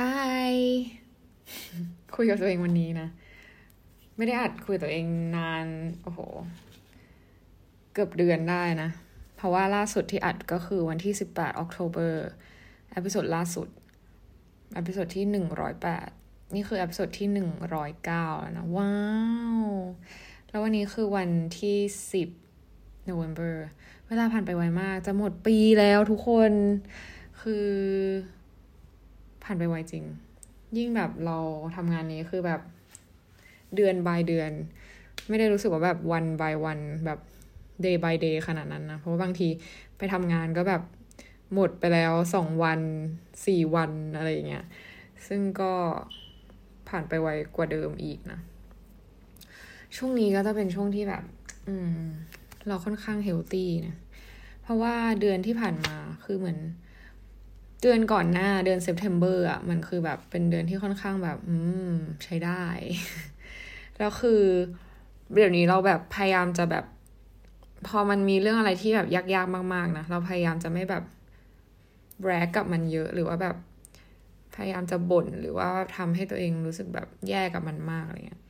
Hi คุยกับตัวเองวันนี้นะ ไม่ได้อัดคุยกับตัวเองนาน โอ้โห เกือบเดือนได้นะ เพราะว่าล่าสุดที่อัดก็คือวันที่ 18 October episode ล่าสุด episode ที่ 108 นี่คือ episode ที่ 109 แล้วนะ wow แล้ววันนี้คือวันที่ 10 November เวลาผ่านไปไวมาก จะหมดปีแล้วทุกคนคือ ผ่านไปไวจริง ยิ่งแบบเราทำงานนี้คือแบบเดือน by เดือน ไม่ได้รู้สึกว่าแบบวัน by วันแบบ day by day ขนาดนั้นนะ เพราะว่าบางทีไปทำงานก็แบบหมดไปแล้วสองวันสี่วันอะไรอย่างเงี้ย ซึ่งก็ผ่านไปไวกว่าเดิมอีกนะ ช่วงนี้ก็จะเป็นช่วงที่แบบ อืม เราค่อนข้าง healthy นะ เพราะว่าเดือนที่ผ่านมาคือเหมือน เดือนก่อนหน้าเดือน September อะมันคือแบบเป็นเดือนที่ค่อนข้างแบบ อืม ใช้ได้ แล้วคือ เดี๋ยวนี้เราแบบพยายามจะแบบ พอมันมีเรื่องอะไรที่แบบยากๆมาก ๆ นะ เราพยายามจะไม่แบบ react กับมันเยอะหรือว่าแบบ พยายามจะบ่นหรือว่าทำให้ตัวเองรู้สึกแบบแย่กับมันมากอะไรเงี้ย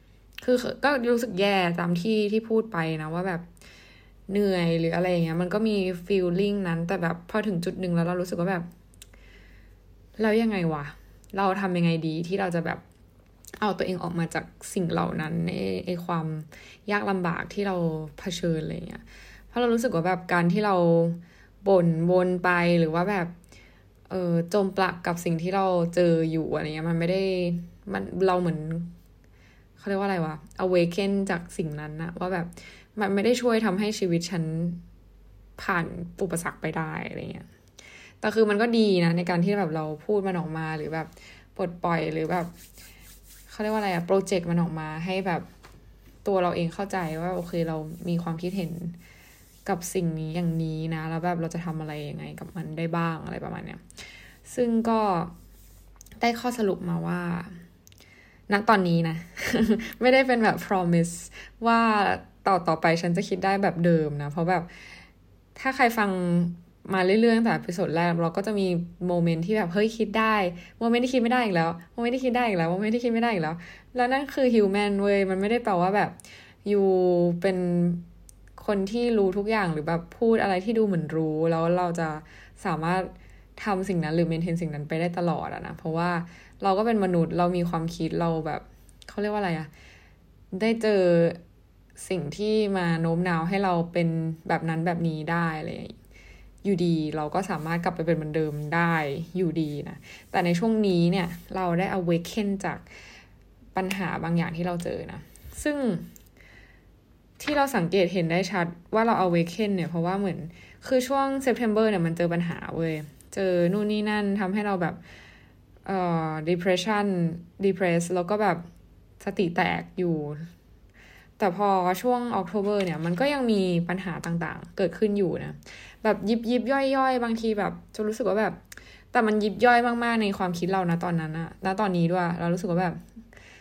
คือก็รู้สึกแย่ตามที่ที่พูดไปนะว่าแบบเหนื่อยหรืออะไรเงี้ย มันก็มีฟีลลิ่งนั้นแต่แบบพอถึงจุดหนึ่งแล้วเรารู้สึกว่าแบบ แล้วยังไงวะ เราทำยังไงดีที่เราจะแบบเอาตัวเองออกมาจากสิ่งเหล่านั้นในไอความยากลำบากที่เราเผชิญอะไรเงี้ย เพราะเรารู้สึกว่าแบบการที่เราบ่นวนไปหรือว่าแบบเออจมปลักกับสิ่งที่เราเจออยู่อะไรเงี้ยมันไม่ได้มันเราเหมือนเขาเรียกว่าอะไรวะ awaken จากสิ่งนั้นนะว่าแบบมันไม่ได้ช่วยทำให้ชีวิตฉันผ่านอุปสรรคไปได้อะไรเงี้ย แต่คือมันก็ดีนะในการที่แบบเราพูดมันออกมาหรือแบบปลดปล่อยหรือแบบเขาเรียกว่าอะไรอะโปรเจกต์มันออกมาให้แบบตัวเราเองเข้าใจว่าโอเคเรามีความคิดเห็นกับสิ่งนี้อย่างนี้นะ แล้วแบบเราจะทำอะไรยังไงกับมันได้บ้างอะไรประมาณเนี้ยซึ่งก็ได้ข้อสรุปมาว่าณตอนนี้นะ ไม่ได้เป็นแบบ promise ว่าต่อต่อไปฉันจะคิดได้แบบเดิมนะ เพราะแบบถ้าใครฟัง มาเรื่อยๆตั้งแต่ episode แรกเราก็จะมี moment ที่แบบเฮ้ยคิดได้ moment ที่คิดไม่ได้อีกแล้ว moment ที่คิดได้อีกแล้ว moment ที่คิดไม่ได้อีกแล้ว แล้วนั่นคือ human เว้ยมันไม่ได้แปลว่าแบบ you เป็นคนที่รู้ทุกอย่างหรือแบบพูดอะไรที่ดูเหมือนรู้ แล้วเราจะสามารถทำสิ่งนั้นหรือเมนเทนสิ่งนั้นไปได้ตลอดอะนะเพราะว่าเราก็เป็นมนุษย์เรามีความคิดเราแบบเขาเรียกว่าอะไรอะได้เจอสิ่งที่มาโน้มน้าวให้เราเป็นแบบนั้นแบบนี้ได้อะไรอยู่ อยู่ดีเราก็สามารถกลับไปเป็นเหมือนเดิมได้อยู่ดีนะ แต่ในช่วงนี้เนี่ยเราได้ awaken จากปัญหาบางอย่างที่เราเจอนะ ซึ่งที่เราสังเกตเห็นได้ชัดว่าเรา awaken เนี่ยเพราะว่าเหมือนคือช่วง September เนี่ยมันเจอปัญหาเว้ย เจอนู่นนี่นั่นทำให้เราแบบเอ่อ depression depress แล้วก็แบบสติแตกอยู่ แต่พอช่วง October เนี่ยมันก็ยังมีปัญหาต่างๆ เกิดขึ้นอยู่นะ แบบยิบยิบย่อยย่อยบางทีแบบจะรู้สึกว่าแบบ แต่มันยิบย่อยมากๆในความคิดเรานะตอนนั้นอะณตอนนี้ด้วย เรารู้สึกว่าแบบ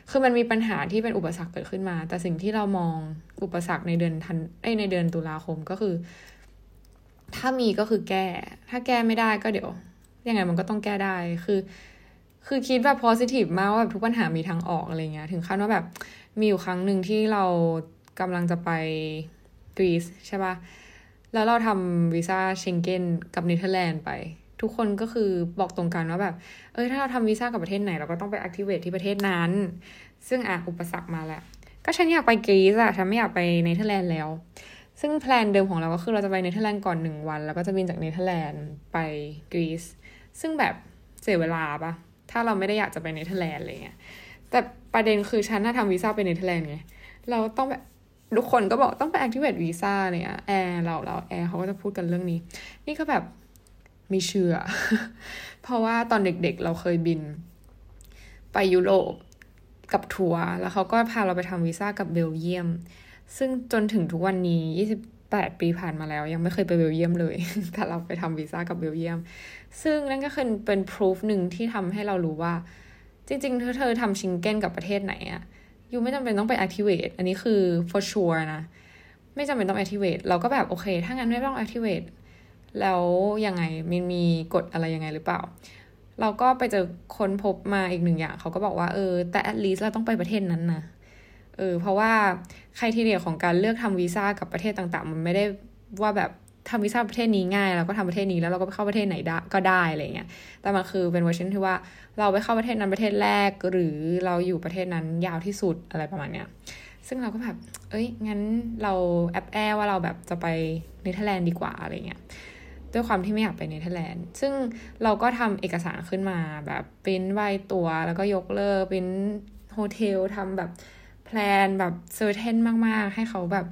คือมันมีปัญหาที่เป็นอุปสรรคเกิดขึ้นมา แต่สิ่งที่เรามองอุปสรรคในเดือนทันในเดือนตุลาคมก็คือ ถ้ามีก็คือแก้ ถ้าแก้ไม่ได้ก็เดี๋ยว ยังไงมันก็ต้องแก้ได้คือ คือคิดแบบ positive มากว่าแบบทุกปัญหามีทางออกอะไรเงี้ย ถึงขั้นว่าแบบมีอยู่ครั้งหนึ่งที่เรากำลังจะไปกรีซใช่ปะ แล้วเราทำวีซ่าเชงเก้นกับเนเธอร์แลนด์ไป ทุกคนก็คือบอกตรงกันว่าแบบ เออถ้าเราทำวีซ่ากับประเทศไหน เราก็ต้องไป activate ที่ประเทศนั้น ซึ่งอะอุปสรรคมาแล้วก็ฉันอยากไปกรีซอะฉันไม่อยากไปเนเธอร์แลนด์แล้ว ซึ่ง plan เดิมของเราก็คือเราจะไปเนเธอร์แลนด์ก่อนหนึ่งวัน แล้วก็จะบินจากเนเธอร์แลนด์ไปกรีซซึ่งแบบเสียเวลาปะถ้าเราไม่ได้อยากจะไปเนเธอร์แลนด์อะไรเงี้ยแต่ประเด็นคือฉันน่าทำวีซ่าไปเนเธอร์แลนด์ไงเราต้องแบบ ทุกคนก็บอกต้องไป activate วีซ่าเนี่ยแอร์เราเราแอร์เขาก็จะพูดกันเรื่องนี้ นี่ก็แบบไม่เชื่อ เพราะว่าตอนเด็กๆเราเคยบิน ไปยุโรปกับทัวร์แล้วเขาก็พาเราไปทำวีซ่ากับเบลเยียม ซึ่งจนถึงทุกวันนี้28ปีผ่านมาแล้ว ยังไม่เคยไปเบลเยียมเลย แต่เราไปทำวีซ่ากับเบลเยียม ซึ่งนั่นก็คือเป็นพิสูจหนึ่งที่ทำให้เรารู้ว่า จริงๆถ้าเธอทำชิงเก้นกับประเทศไหนอะ ยูไม่จำเป็นต้องไป activate อันนี้คือ for sure นะ ไม่จำเป็นต้อง activate เราก็แบบโอเค ถ้างั้นไม่ต้อง activate แล้วยังไงมันมีกฎอะไรยังไงหรือเปล่า เราก็ไปเจอคนพบมาอีกหนึ่งอย่าง เขาก็บอกว่าเออแต่ at least เราต้องไปประเทศนั้นนะเออเพราะว่าใครทีเดียของการเลือกทำวีซ่ากับประเทศต่างๆ มันไม่ได้ว่าแบบ ทำวีซ่าประเทศนี้ง่ายเราก็ทำประเทศนี้แล้วเราก็ไปเข้าประเทศไหนได้ก็ได้อะไรเงี้ย แต่มันคือเป็นเวอร์ชันที่ว่าเราไปเข้าประเทศนั้นประเทศแรก หรือเราอยู่ประเทศนั้นยาวที่สุดอะไรประมาณเนี้ย ซึ่งเราก็แบบ เอ้ย งั้นเราแอบแอ๊บว่าเราแบบจะไปเนเธอร์แลนด์ดีกว่าอะไรเงี้ย ด้วยความที่ไม่อยากไปเนเธอร์แลนด์ ซึ่งเราก็ทำเอกสารขึ้นมาแบบเป็นใบตั๋วแล้วก็ยกเลิกเป็น hotel ทำแบบ plan แบบ certain มากๆ ให้เขาแบบ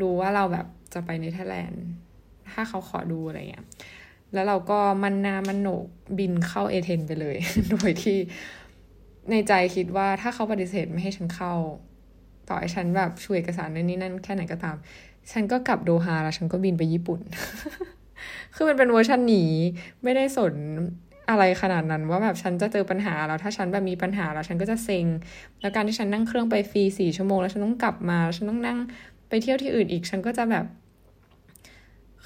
รู้ว่าเราแบบจะไปเนเธอร์แลนด์ ถ้าเขาขอดูอะไรเงี้ยแล้วเราก็มั่นหน้ามั่นโหนกบินเข้าเอเธนส์ไปเลย โดยที่ในใจคิดว่าถ้าเขาปฏิเสธไม่ให้ฉันเข้า ต่อให้ฉันแบบช่วยเอกสารนั่นนี่นั่นแค่ไหนก็ตาม ฉันก็กลับโดฮาแล้วฉันก็บินไปญี่ปุ่น คือมันเป็นเวอร์ชันหนีไม่ได้สนอะไรขนาดนั้นว่าแบบฉันจะเจอปัญหาแล้วถ้าฉันแบบมีปัญหาแล้วฉันก็จะเซ็ง แล้วการที่ฉันนั่งเครื่องไปฟรีสี่ชั่วโมงแล้วฉันต้องกลับมาฉันต้องนั่งไปเที่ยวที่อื่นอีก ฉันก็จะแบบ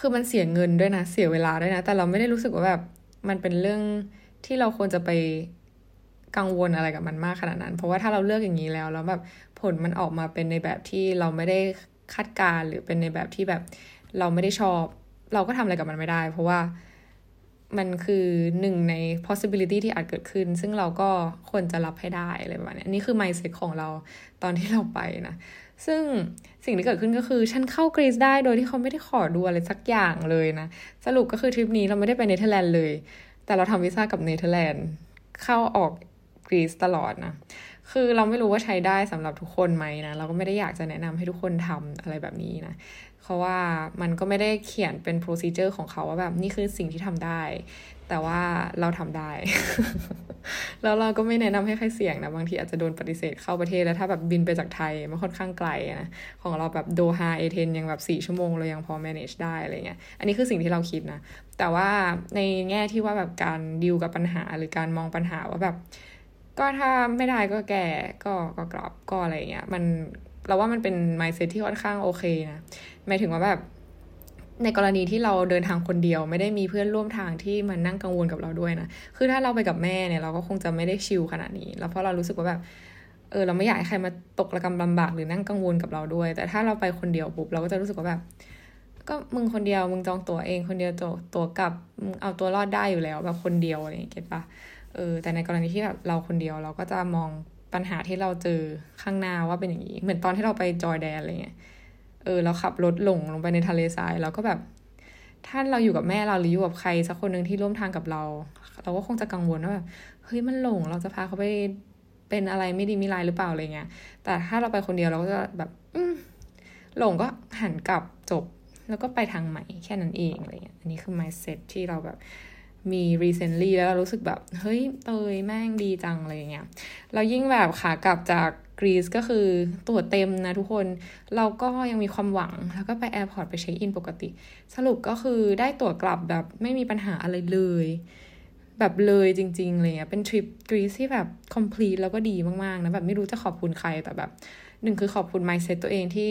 คือมันเสียเงินด้วยนะ เสียเวลาด้วยนะ แต่เราไม่ได้รู้สึกว่าแบบมันเป็นเรื่องที่เราควรจะไปกังวลอะไรกับมันมากขนาดนั้น เพราะว่าถ้าเราเลือกอย่างนี้แล้วแล้วแบบผลมันออกมาเป็นในแบบที่เราไม่ได้คาดการหรือเป็นในแบบที่แบบเราไม่ได้ชอบ เราก็ทำอะไรกับมันไม่ได้ เพราะว่ามันคือหนึ่งใน possibility ที่อาจเกิดขึ้น ซึ่งเราก็ควรจะรับให้ได้อะไรประมาณนี้นนี้คือ mindset ของเราตอนที่เราไปนะ ซึ่งสิ่งที่เกิดขึ้นก็คือ ฉันเข้ากรีซได้โดยที่เขาไม่ได้ขอดูอะไรสักอย่างเลยนะ สรุปก็คือทริปนี้เราไม่ได้ไปเนเธอร์แลนด์เลย แต่เราทำวีซ่ากับเนเธอร์แลนด์เข้าออกกรีซตลอดนะ คือเราไม่รู้ว่าใช้ได้สำหรับทุกคนไหมนะ เราก็ไม่ได้อยากจะแนะนำให้ทุกคนทำอะไรแบบนี้นะเพราะว่ามันก็ไม่ได้เขียนเป็น procedure ของเขาว่าแบบนี่คือสิ่งที่ทำได้ แต่ว่าเราทำได้ แล้วเราก็ไม่แนะนำให้ใครเสี่ยงนะ บางทีอาจจะโดนปฏิเสธเข้าประเทศแล้วถ้าแบบบินไปจากไทยมันค่อนข้างไกลนะ ของเราแบบโดฮาเอเธนยังแบบสี่ชั่วโมงเรายังพอ manage ได้อะไรเงี้ย อันนี้คือสิ่งที่เราคิดนะ แต่ว่าในแง่ที่ว่าแบบการดิวกับปัญหาหรือการมองปัญหาว่าแบบ ก็ถ้าไม่ได้ก็แก่ก็ก็กลับก็อะไรเงี้ย มันเราว่ามันเป็น mindset ที่ค่อนข้างโอเคนะหมายถึงว่าแบบ ในกรณีที่เราเดินทางคนเดียว ไม่ได้มีเพื่อนร่วมทางที่มันนั่งกังวลกับเราด้วยนะคือถ้าเราไปกับแม่เนี่ยเราก็คงจะไม่ได้ชิลขนาดนี้ แล้วเพราะเรารู้สึกว่าแบบเออเราไม่อยากให้ใครมาตกระกำลำบากหรือนั่งกังวลกับเราด้วย แต่ถ้าเราไปคนเดียวปุ๊บเราก็จะรู้สึกว่าแบบ ก็มึงคนเดียวมึงจองตั๋วเองคนเดียวตัวตัวกลับมึงเอาตัวรอดได้อยู่แล้วแบบคนเดียวอะไรอย่างเงี้ยเก็ตปะเออแต่ในกรณีที่แบบเราคนเดียวเราก็จะมองปัญหาที่เราเจอข้างหน้าว่าเป็นอย่างนี้เหมือนตอนที่เราไปจอยแดนอะไรเงี้ย เออเราขับรถหลงลงไปในทะเลทรายเราก็แบบถ้าเราอยู่กับแม่เราหรืออยู่กับใครสักคนหนึ่งที่ร่วมทางกับเรา เราก็คงจะกังวลว่าแบบเฮ้ยมันหลงเราจะพาเขาไปเป็นอะไรไม่ดีไม่ร้ายหรือเปล่าอะไรเงี้ยแต่ถ้าเราไปคนเดียวเราก็จะแบบอืหลงก็หันกลับจบ แล้วก็ไปทางใหม่แค่นั้นเองอะไรเงี้ยอันนี้คือ mindset ที่เราแบบมี recently แล้วเรารู้สึกแบบ เฮ้ยเตยแม่งดีจังอะไรเงี้ยเรายิ่งแบบขากลับจาก กรีซก็คือตั๋วเต็มนะทุกคน เราก็ยังมีความหวัง แล้วก็ไป airport ไปเช็คอินปกติ สรุปก็คือได้ตั๋วกลับแบบไม่มีปัญหาอะไรเลย แบบเลยจริงๆเลยอะเป็นทริปกรีซที่แบบ complete แล้วก็ดีมากๆนะแบบไม่รู้จะขอบคุณใครแต่แบบหนึ่งคือขอบคุณ mindset ตัวเองที่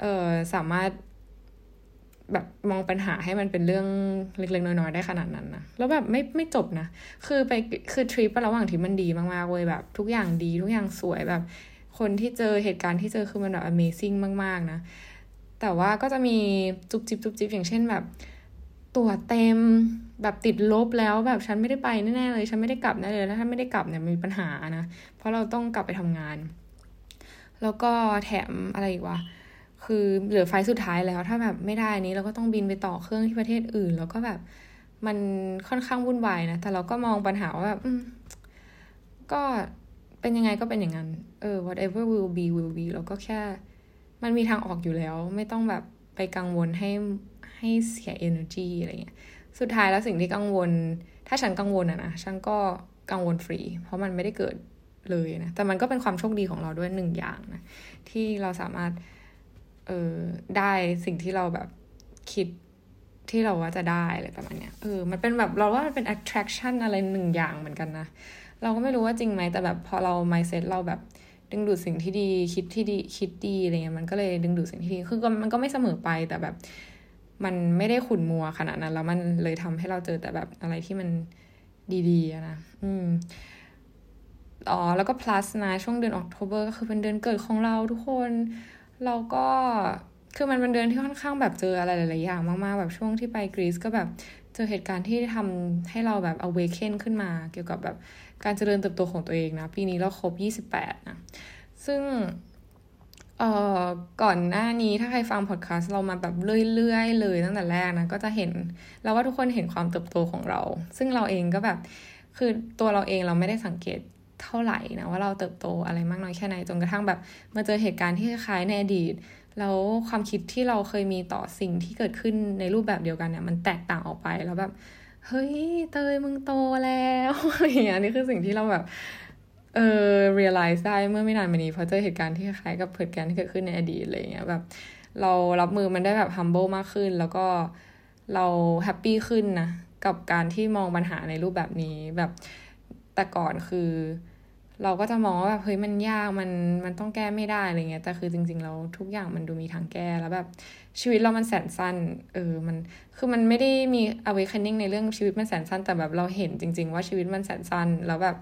เออสามารถ แบบมองปัญหาให้มันเป็นเรื่องเล็กๆน้อยๆได้ขนาดนั้นนะแล้วแบบไม่ไม่จบนะ คือไปคือทริประหว่างที่มันดีมากๆเลยแบบ ทุกอย่างดีทุกอย่างสวยแบบ คนที่เจอเหตุการณ์ที่เจอคือมันแบบ amazing มากๆนะ แต่ว่าก็จะมีจุบจิบจุบจิบอย่างเช่นแบบ ตัวเต็มแบบติดลบแล้วแบบฉันไม่ได้ไปแน่ๆเลย ฉันไม่ได้กลับแน่เลยแล้วถ้าไม่ได้กลับเนี่ยมีปัญหานะ เพราะเราต้องกลับไปทำงาน แล้วก็แถมอะไรอีกวะ คือเหลือไฟสุดท้ายแล้ว ถ้าแบบไม่ได้นี้เราก็ต้องบินไปต่อเครื่องที่ประเทศอื่น แล้วก็แบบมันค่อนข้างวุ่นวายนะ แต่เราก็มองปัญหาว่าแบบก็เป็นยังไงก็เป็นอย่างนั้น เออ whatever will be will be เราก็แค่ มันมีทางออกอยู่แล้ว ไม่ต้องแบบไปกังวลให้ให้เสีย energy อะไรเงี้ย สุดท้ายแล้วสิ่งที่กังวล ถ้าฉันกังวลอะนะ ฉันก็กังวลฟรี เพราะมันไม่ได้เกิดเลยนะ แต่มันก็เป็นความโชคดีของเราด้วยหนึ่งอย่างนะ ที่เราสามารถ เออได้สิ่งที่เราแบบคิดที่เราว่าจะได้อะไรประมาณเนี้ยเออมันเป็นแบบเราว่ามันเป็น attraction อะไรหนึ่งอย่างเหมือนกันนะ เราก็ไม่รู้ว่าจริงไหมแต่แบบพอเรา mindset เราแบบดึงดูดสิ่งที่ดีคิดที่ดีคิดดีอะไรเงี้ยมันก็เลยดึงดูดสิ่งที่ดีคือมันก็ไม่เสมอไปแต่แบบ มันไม่ได้ขุนมัวขนาดนั้นแล้วมันเลยทำให้เราเจอแต่แบบอะไรที่มันดีๆนะอืมอ๋อแล้วก็ plus นะช่วงเดือนออกโทเบอร์ก็คือเป็นเดือนเกิดของเราทุกคน เราก็คือมันเป็นเดือนที่ค่อนข้างแบบเจออะไรหลาย ๆ อย่างมาก ๆ แบบช่วงที่ไปกรีซก็แบบเจอเหตุการณ์ที่ทำให้เราแบบ awaken ขึ้นมา เกี่ยวกับแบบการเจริญเติบโตของตัวเองนะ ปีนี้เราครบ 28 นะ ซึ่งเอ่อก่อนหน้านี้ถ้าใครฟังพอดแคสต์เรามาแบบเรื่อย ๆ เลยตั้งแต่แรกนะ ก็จะเห็นเราว่าทุกคนเห็นความเติบโตของเรา ซึ่งเราเองก็แบบคือตัวเราเองเราไม่ได้สังเกต เท่าไหร่นะว่าเราเติบโตอะไรมากน้อยแค่ไหนจนกระทั่งแบบมาเจอเหตุการณ์ที่คล้ายในอดีต แล้วความคิดที่เราเคยมีต่อสิ่งที่เกิดขึ้นในรูปแบบเดียวกันเนี่ยมันแตกต่างออกไปแล้วแบบเฮ้ยเตยมึงโตแล้วอย่างเงี้ยนี่คือสิ่งที่เราแบบเออ realize ได้เมื่อไม่นานมานี้เพราะเจอเหตุการณ์ที่คล้ายกับเหตุการณ์ที่เกิดขึ้นในอดีตอะไรเงี้ยแบบเรารับมือมันได้แบบ humble มากขึ้น แล้วก็เราแฮปปี้ขึ้นนะ กับการที่มองปัญหาในรูปแบบนี้แบบแต่ก่อนคือ เราก็จะมองว่าแบบเฮ้ยมันยากมันมันต้องแก้ไม่ได้อะไรเงี้ยแต่คือจริงๆเราทุกอย่างมันดูมีทางแก้แล้วแบบชีวิตเรามันแสนสั้นเออมันคือมันไม่ได้มี awakening ในเรื่องชีวิตมันแสนสั้น แต่แบบเราเห็นจริง ๆ ว่าชีวิตมันแสนสั้น แล้วแบบ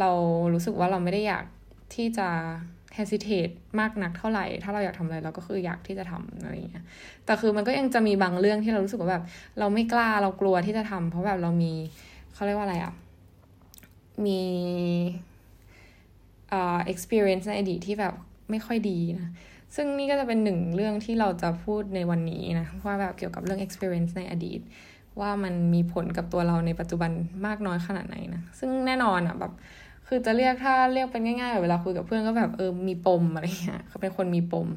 เรารู้สึกว่าเราไม่ได้อยากที่จะ hesitate มากนักเท่าไหร่ ถ้าเราอยากทำอะไรเราก็คืออยากที่จะทำอะไรเงี้ย แต่คือมันก็ยังจะมีบางเรื่องที่เรารู้สึกว่าแบบ เราไม่กล้าเรากลัวที่จะทำเพราะแบบเรามีเขาเรียกว่าอะไรอะ่ะ มี experience ในอดีตที่แบบไม่ค่อยดีนะซึ่งนี่ก็จะเป็นหนึ่งเรื่องที่เราจะพูดในวันนี้นะว่าแบบเกี่ยวกับเรื่อง experience ในอดีต ว่ามันมีผลกับตัวเราในปัจจุบันมากน้อยขนาดไหนนะซึ่งแน่นอนอะ่ะแบบคือจะเรียกถ้าเรียกเป็นง่ายๆแบบเวลาคุยกับเพื่อนก็แบบเออมีปมอะไรเงี้ยเขาเป็นคนมีปม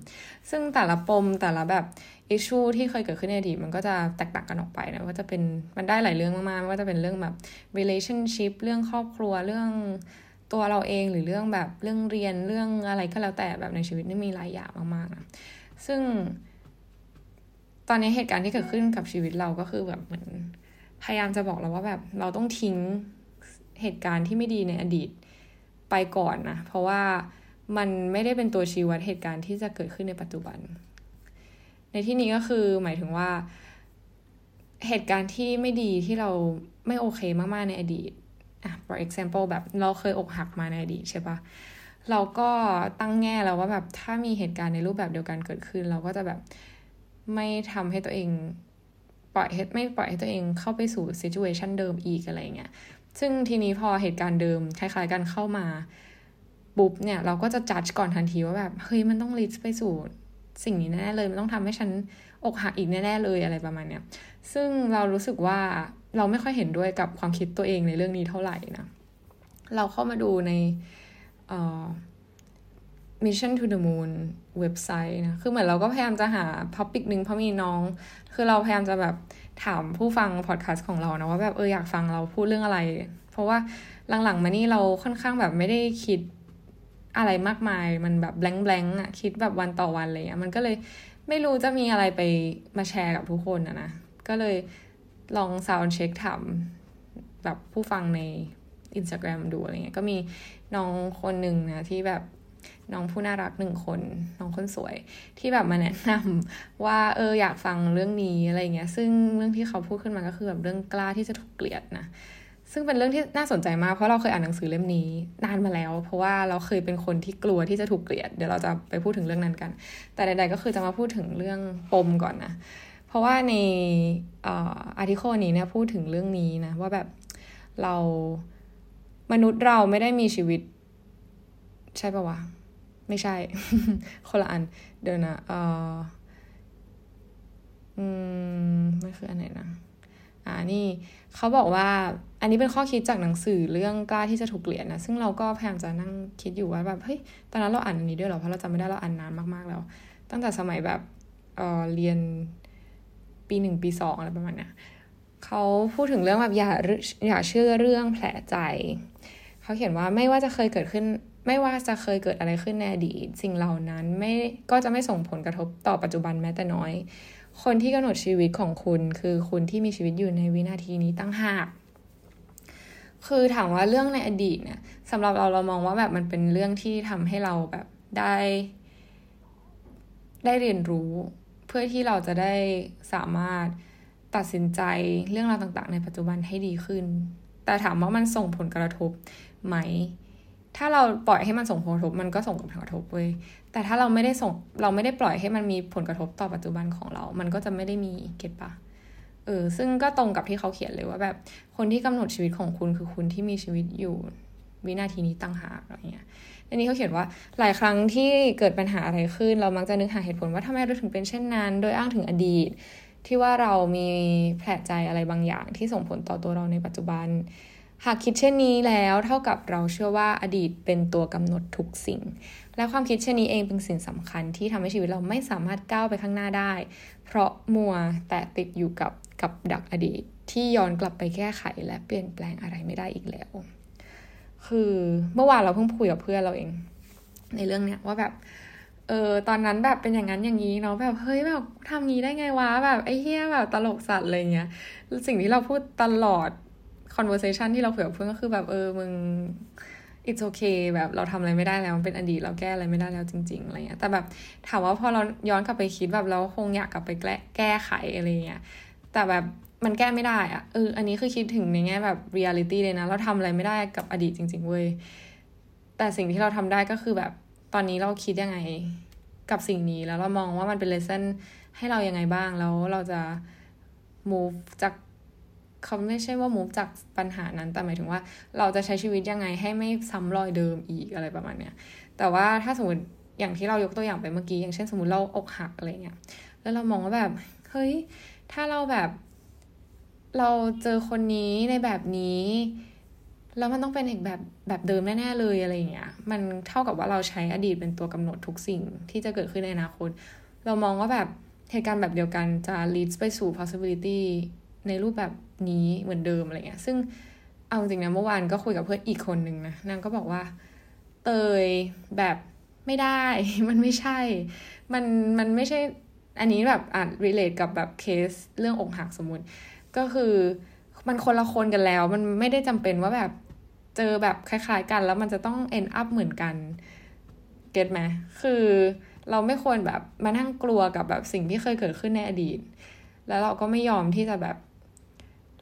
ซึ่งแต่ละปมแต่ละแบบอิชชูที่เคยเกิดขึ้นในอดีตมันก็จะแตกต่างกันออกไปนะว่าจะเป็นมันได้หลายเรื่องมากๆไม่ว่าจะเป็นเรื่องแบบ relationship เรื่องครอบครัวเรื่อง ตัวเราเองหรือเรื่องแบบเรื่องเรียนเรื่องอะไรก็แล้วแต่แบบในชีวิตนี่มีหลายอย่างมากๆนะซึ่งตอนนี้เหตุการณ์ที่เกิดขึ้นกับชีวิตเราก็คือแบบเหมือนพยายามจะบอกเราว่าแบบเราต้องทิ้งเหตุการณ์ที่ไม่ดีในอดีตไปก่อนนะเพราะว่ามันไม่ได้เป็นตัวชี้วัดเหตุการณ์ที่จะเกิดขึ้นในปัจจุบัน ในที่นี้ก็คือหมายถึงว่า เหตุการณ์ที่ไม่ดีที่เราไม่โอเคมากๆในอดีต for example แบบเราเคยอกหักมาในอดีตใช่ปะเราก็ตั้งแง่แล้วว่าแบบถ้ามีเหตุการณ์ในรูปแบบเดียวกันเกิดขึ้น เราก็จะแบบไม่ทำให้ตัวเองปล่อยไม่ปล่อยให้ตัวเองเข้าไปสู่ situation เดิมอีกอะไรเงี้ย ซึ่งทีนี้พอเหตุการณ์เดิมคล้าย ๆ กันเข้ามาปุ๊บเนี่ยเราก็จะจัดก่อนทันทีว่าแบบเฮ้ยมันต้องลิสไปสู่สิ่งนี้แน่เลยมันต้องทำให้ฉันอกหักอีกแน่ๆเลยอะไรประมาณเนี้ย ซึ่งเรารู้สึกว่า เราไม่ค่อยเห็นด้วยกับความคิดตัวเองในเรื่องนี้เท่าไหร่นะ เราเข้ามาดูใน Mission to the Moon เว็บไซต์นะ คือเหมือนเราก็พยายามจะหาท็อปิกหนึ่งเพราะมีน้อง คือเราพยายามจะแบบถามผู้ฟังพอดแคสต์ของเรานะว่าแบบเอออยากฟังเราพูดเรื่องอะไร เพราะว่าหลังๆมานี่เราค่อนข้างแบบไม่ได้คิดอะไรมากมาย มันแบบ blank blank อะคิดแบบวันต่อวันเลยอะมันก็เลยไม่รู้จะมีอะไรไปมาแชร์กับทุกคนอะนะ ก็เลย ลอง sound check ถามแบบผู้ฟังใน Instagram ดูอะไรเงี้ยก็มีน้องคนหนึ่งนะที่แบบน้องผู้น่ารักหนึ่งคน น้องคนสวย ที่แบบมาแนะนำว่าเอออยากฟังเรื่องนี้อะไรเงี้ย ซึ่งเรื่องที่เขาพูดขึ้นมาก็คือแบบเรื่องกล้าที่จะถูกเกลียดนะซึ่งเป็นเรื่องที่น่าสนใจมากเพราะเราเคยอ่านหนังสือเล่มนี้นานมาแล้ว เพราะว่าเราเคยเป็นคนที่กลัวที่จะถูกเกลียด เดี๋ยวเราจะไปพูดถึงเรื่องนั้นกัน แต่ใดๆก็คือจะมาพูดถึงเรื่องปมก่อนนะ เพราะว่าในอาร์ติโคลนี้เนี่ยพูดถึงเรื่องนี้นะ ว่าแบบเรามนุษย์เราไม่ได้มีชีวิต ใช่ปะวะ ไม่ใช่ คนละอันเดินนะเอออืมไม่คืออันไหนนะอ่านี่เขาบอกว่าอันนี้เป็นข้อคิดจากหนังสือเรื่องกล้าที่จะถูกเกลียดนะ ซึ่งเราก็พยายามจะนั่งคิดอยู่ว่าแบบเฮ้ยตอนนั้นเราอ่านอันนี้ด้วยเหรอเพราะเราจำไม่ได้เราอ่านนานมากๆแล้ว ตั้งแต่สมัยแบบเออเรียน ปีหนึ่งปีสองอะไรประมาณนี้เขาพูดถึงเรื่องแบบอย่าอย่าเชื่อเรื่องแผลใจ เขาเขียนว่าไม่ว่าจะเคยเกิดขึ้น ไม่ว่าจะเคยเกิดอะไรขึ้นในอดีตสิ่งเหล่านั้นไม่ก็จะไม่ส่งผลกระทบต่อปัจจุบันแม้แต่น้อย คนที่กำหนดชีวิตของคุณคือคุณที่มีชีวิตอยู่ในวินาทีนี้ตั้งหากคือถามว่าเรื่องในอดีตเนี่ยสำหรับเราเรามองว่าแบบมันเป็นเรื่องที่ทำให้เราแบบได้ ได้เรียนรู้ เพื่อที่เราจะได้สามารถตัดสินใจเรื่องราวต่างๆ ในปัจจุบันให้ดีขึ้น แต่ถามว่ามันส่งผลกระทบไหม ถ้าเราปล่อยให้มันส่งผลกระทบ มันก็ส่งผลกระทบเว้ย แต่ถ้าเราไม่ได้ส่ง เราไม่ได้ปล่อยให้มันมีผลกระทบต่อปัจจุบันของเรา มันก็จะไม่ได้มี เก็ตปะเออ ซึ่งก็ตรงกับที่เขาเขียนเลยว่าแบบ คนที่กำหนดชีวิตของคุณคือคุณที่มีชีวิตอยู่ วินาทีนี้ตั้งหากอะไรเงี้ยอันนี้เขาเขียนว่าหลายครั้งที่เกิดปัญหาอะไรขึ้น เรามักจะนึกหาเหตุผลว่าทำไมเราถึงเป็นเช่นนั้น โดยอ้างถึงอดีต ที่ว่าเรามีแผลใจอะไรบางอย่าง ที่ส่งผลต่อตัวเราในปัจจุบัน หากคิดเช่นนี้แล้วเท่ากับเราเชื่อว่าอดีตเป็นตัวกำหนดทุกสิ่ง และความคิดเช่นนี้เองเป็นสิ่งสำคัญที่ทำให้ชีวิตเราไม่สามารถก้าวไปข้างหน้าได้ เพราะมัวแต่ติดอยู่กับกับดักอดีต ที่ย้อนกลับไปแก้ไขและเปลี่ยนแปลงอะไรไม่ได้อีกแล้ว คือเมื่อวานเราเพิ่งคุยกับเพื่อนเราเอง ในเรื่องเนี้ยว่าแบบเออตอนนั้นแบบเป็นอย่างนั้นอย่างนี้เนาะแบบเฮ้ยแบบทำนี้ได้ไงวะแบบไอ้เฮี้ยแบบตลกสัตว์อะไรเงี้ยสิ่งที่เราพูดตลอด conversation ที่เราคุยกับเพื่อนก็คือแบบเออมึง it's okay แบบเราทำอะไรไม่ได้แล้วมันเป็นอดีตเราแก้อะไรไม่ได้แล้วจริง ๆอะไรเงี้ยแต่แบบถามว่าพอเราย้อนกลับไปคิดแบบเราคงอยากกลับไปแก้แก้ไขอะไรเงี้ยแต่แบบ มันแก้ไม่ได้อะเอออันนี้คือคิดถึงในแง่แบบ reality เลยนะ เราทำอะไรไม่ได้กับอดีตจริง ๆเว้ยแต่สิ่งที่เราทำได้ก็คือแบบตอนนี้เราคิดยังไงกับสิ่งนี้แล้วเรามองว่ามันเป็นเลส s นให้เรายังไงบ้าง แล้วเราจะ move จากเขาไม่ใช่ว่า move จากปัญหานั้น แต่หมายถึงว่าเราจะใช้ชีวิตยังไงให้ไม่ซ้ำรอยเดิมอีกอะไรประมาณเนี้ยแต่ว่าถ้าสมมติอย่างที่เรายกตัวอย่างไปเมื่อกี้ อย่างเช่นสมมติเราอกหักอะไรเงี้ยแล้วเรามองว่าแบบ เฮ้ย ถ้าเราแบบ เราเจอคนนี้ในแบบนี้แล้วมันต้องเป็นอีกแบบแบบเดิมแน่ๆเลยอะไรเงี้ย มันเท่ากับว่าเราใช้อดีตเป็นตัวกำหนดทุกสิ่งที่จะเกิดขึ้นในอนาคต เรามองว่าแบบเหตุการณ์แบบเดียวกันจะ lead ไปสู่ possibility ในรูปแบบนี้เหมือนเดิมอะไรเงี้ย ซึ่งเอาจริงนะเมื่อวานก็คุยกับเพื่อนอีกคนนึงนะ นางก็บอกว่า เตยแบบไม่ได้ มันไม่ใช่ มันมันไม่ใช่ อันนี้แบบอ่าน relate กับแบบเคสเรื่องอกหักสมมติ ก็คือมันคนละคนกันแล้ว มันไม่ได้จำเป็นว่าแบบเจอแบบคล้าย ๆ กัน แล้วมันจะต้อง end up เหมือนกัน เก็ตไหมคือเราไม่ควรแบบมานั่งกลัวกับแบบสิ่งที่เคยเกิดขึ้นในอดีต แล้วเราก็ไม่ยอมที่จะแบบ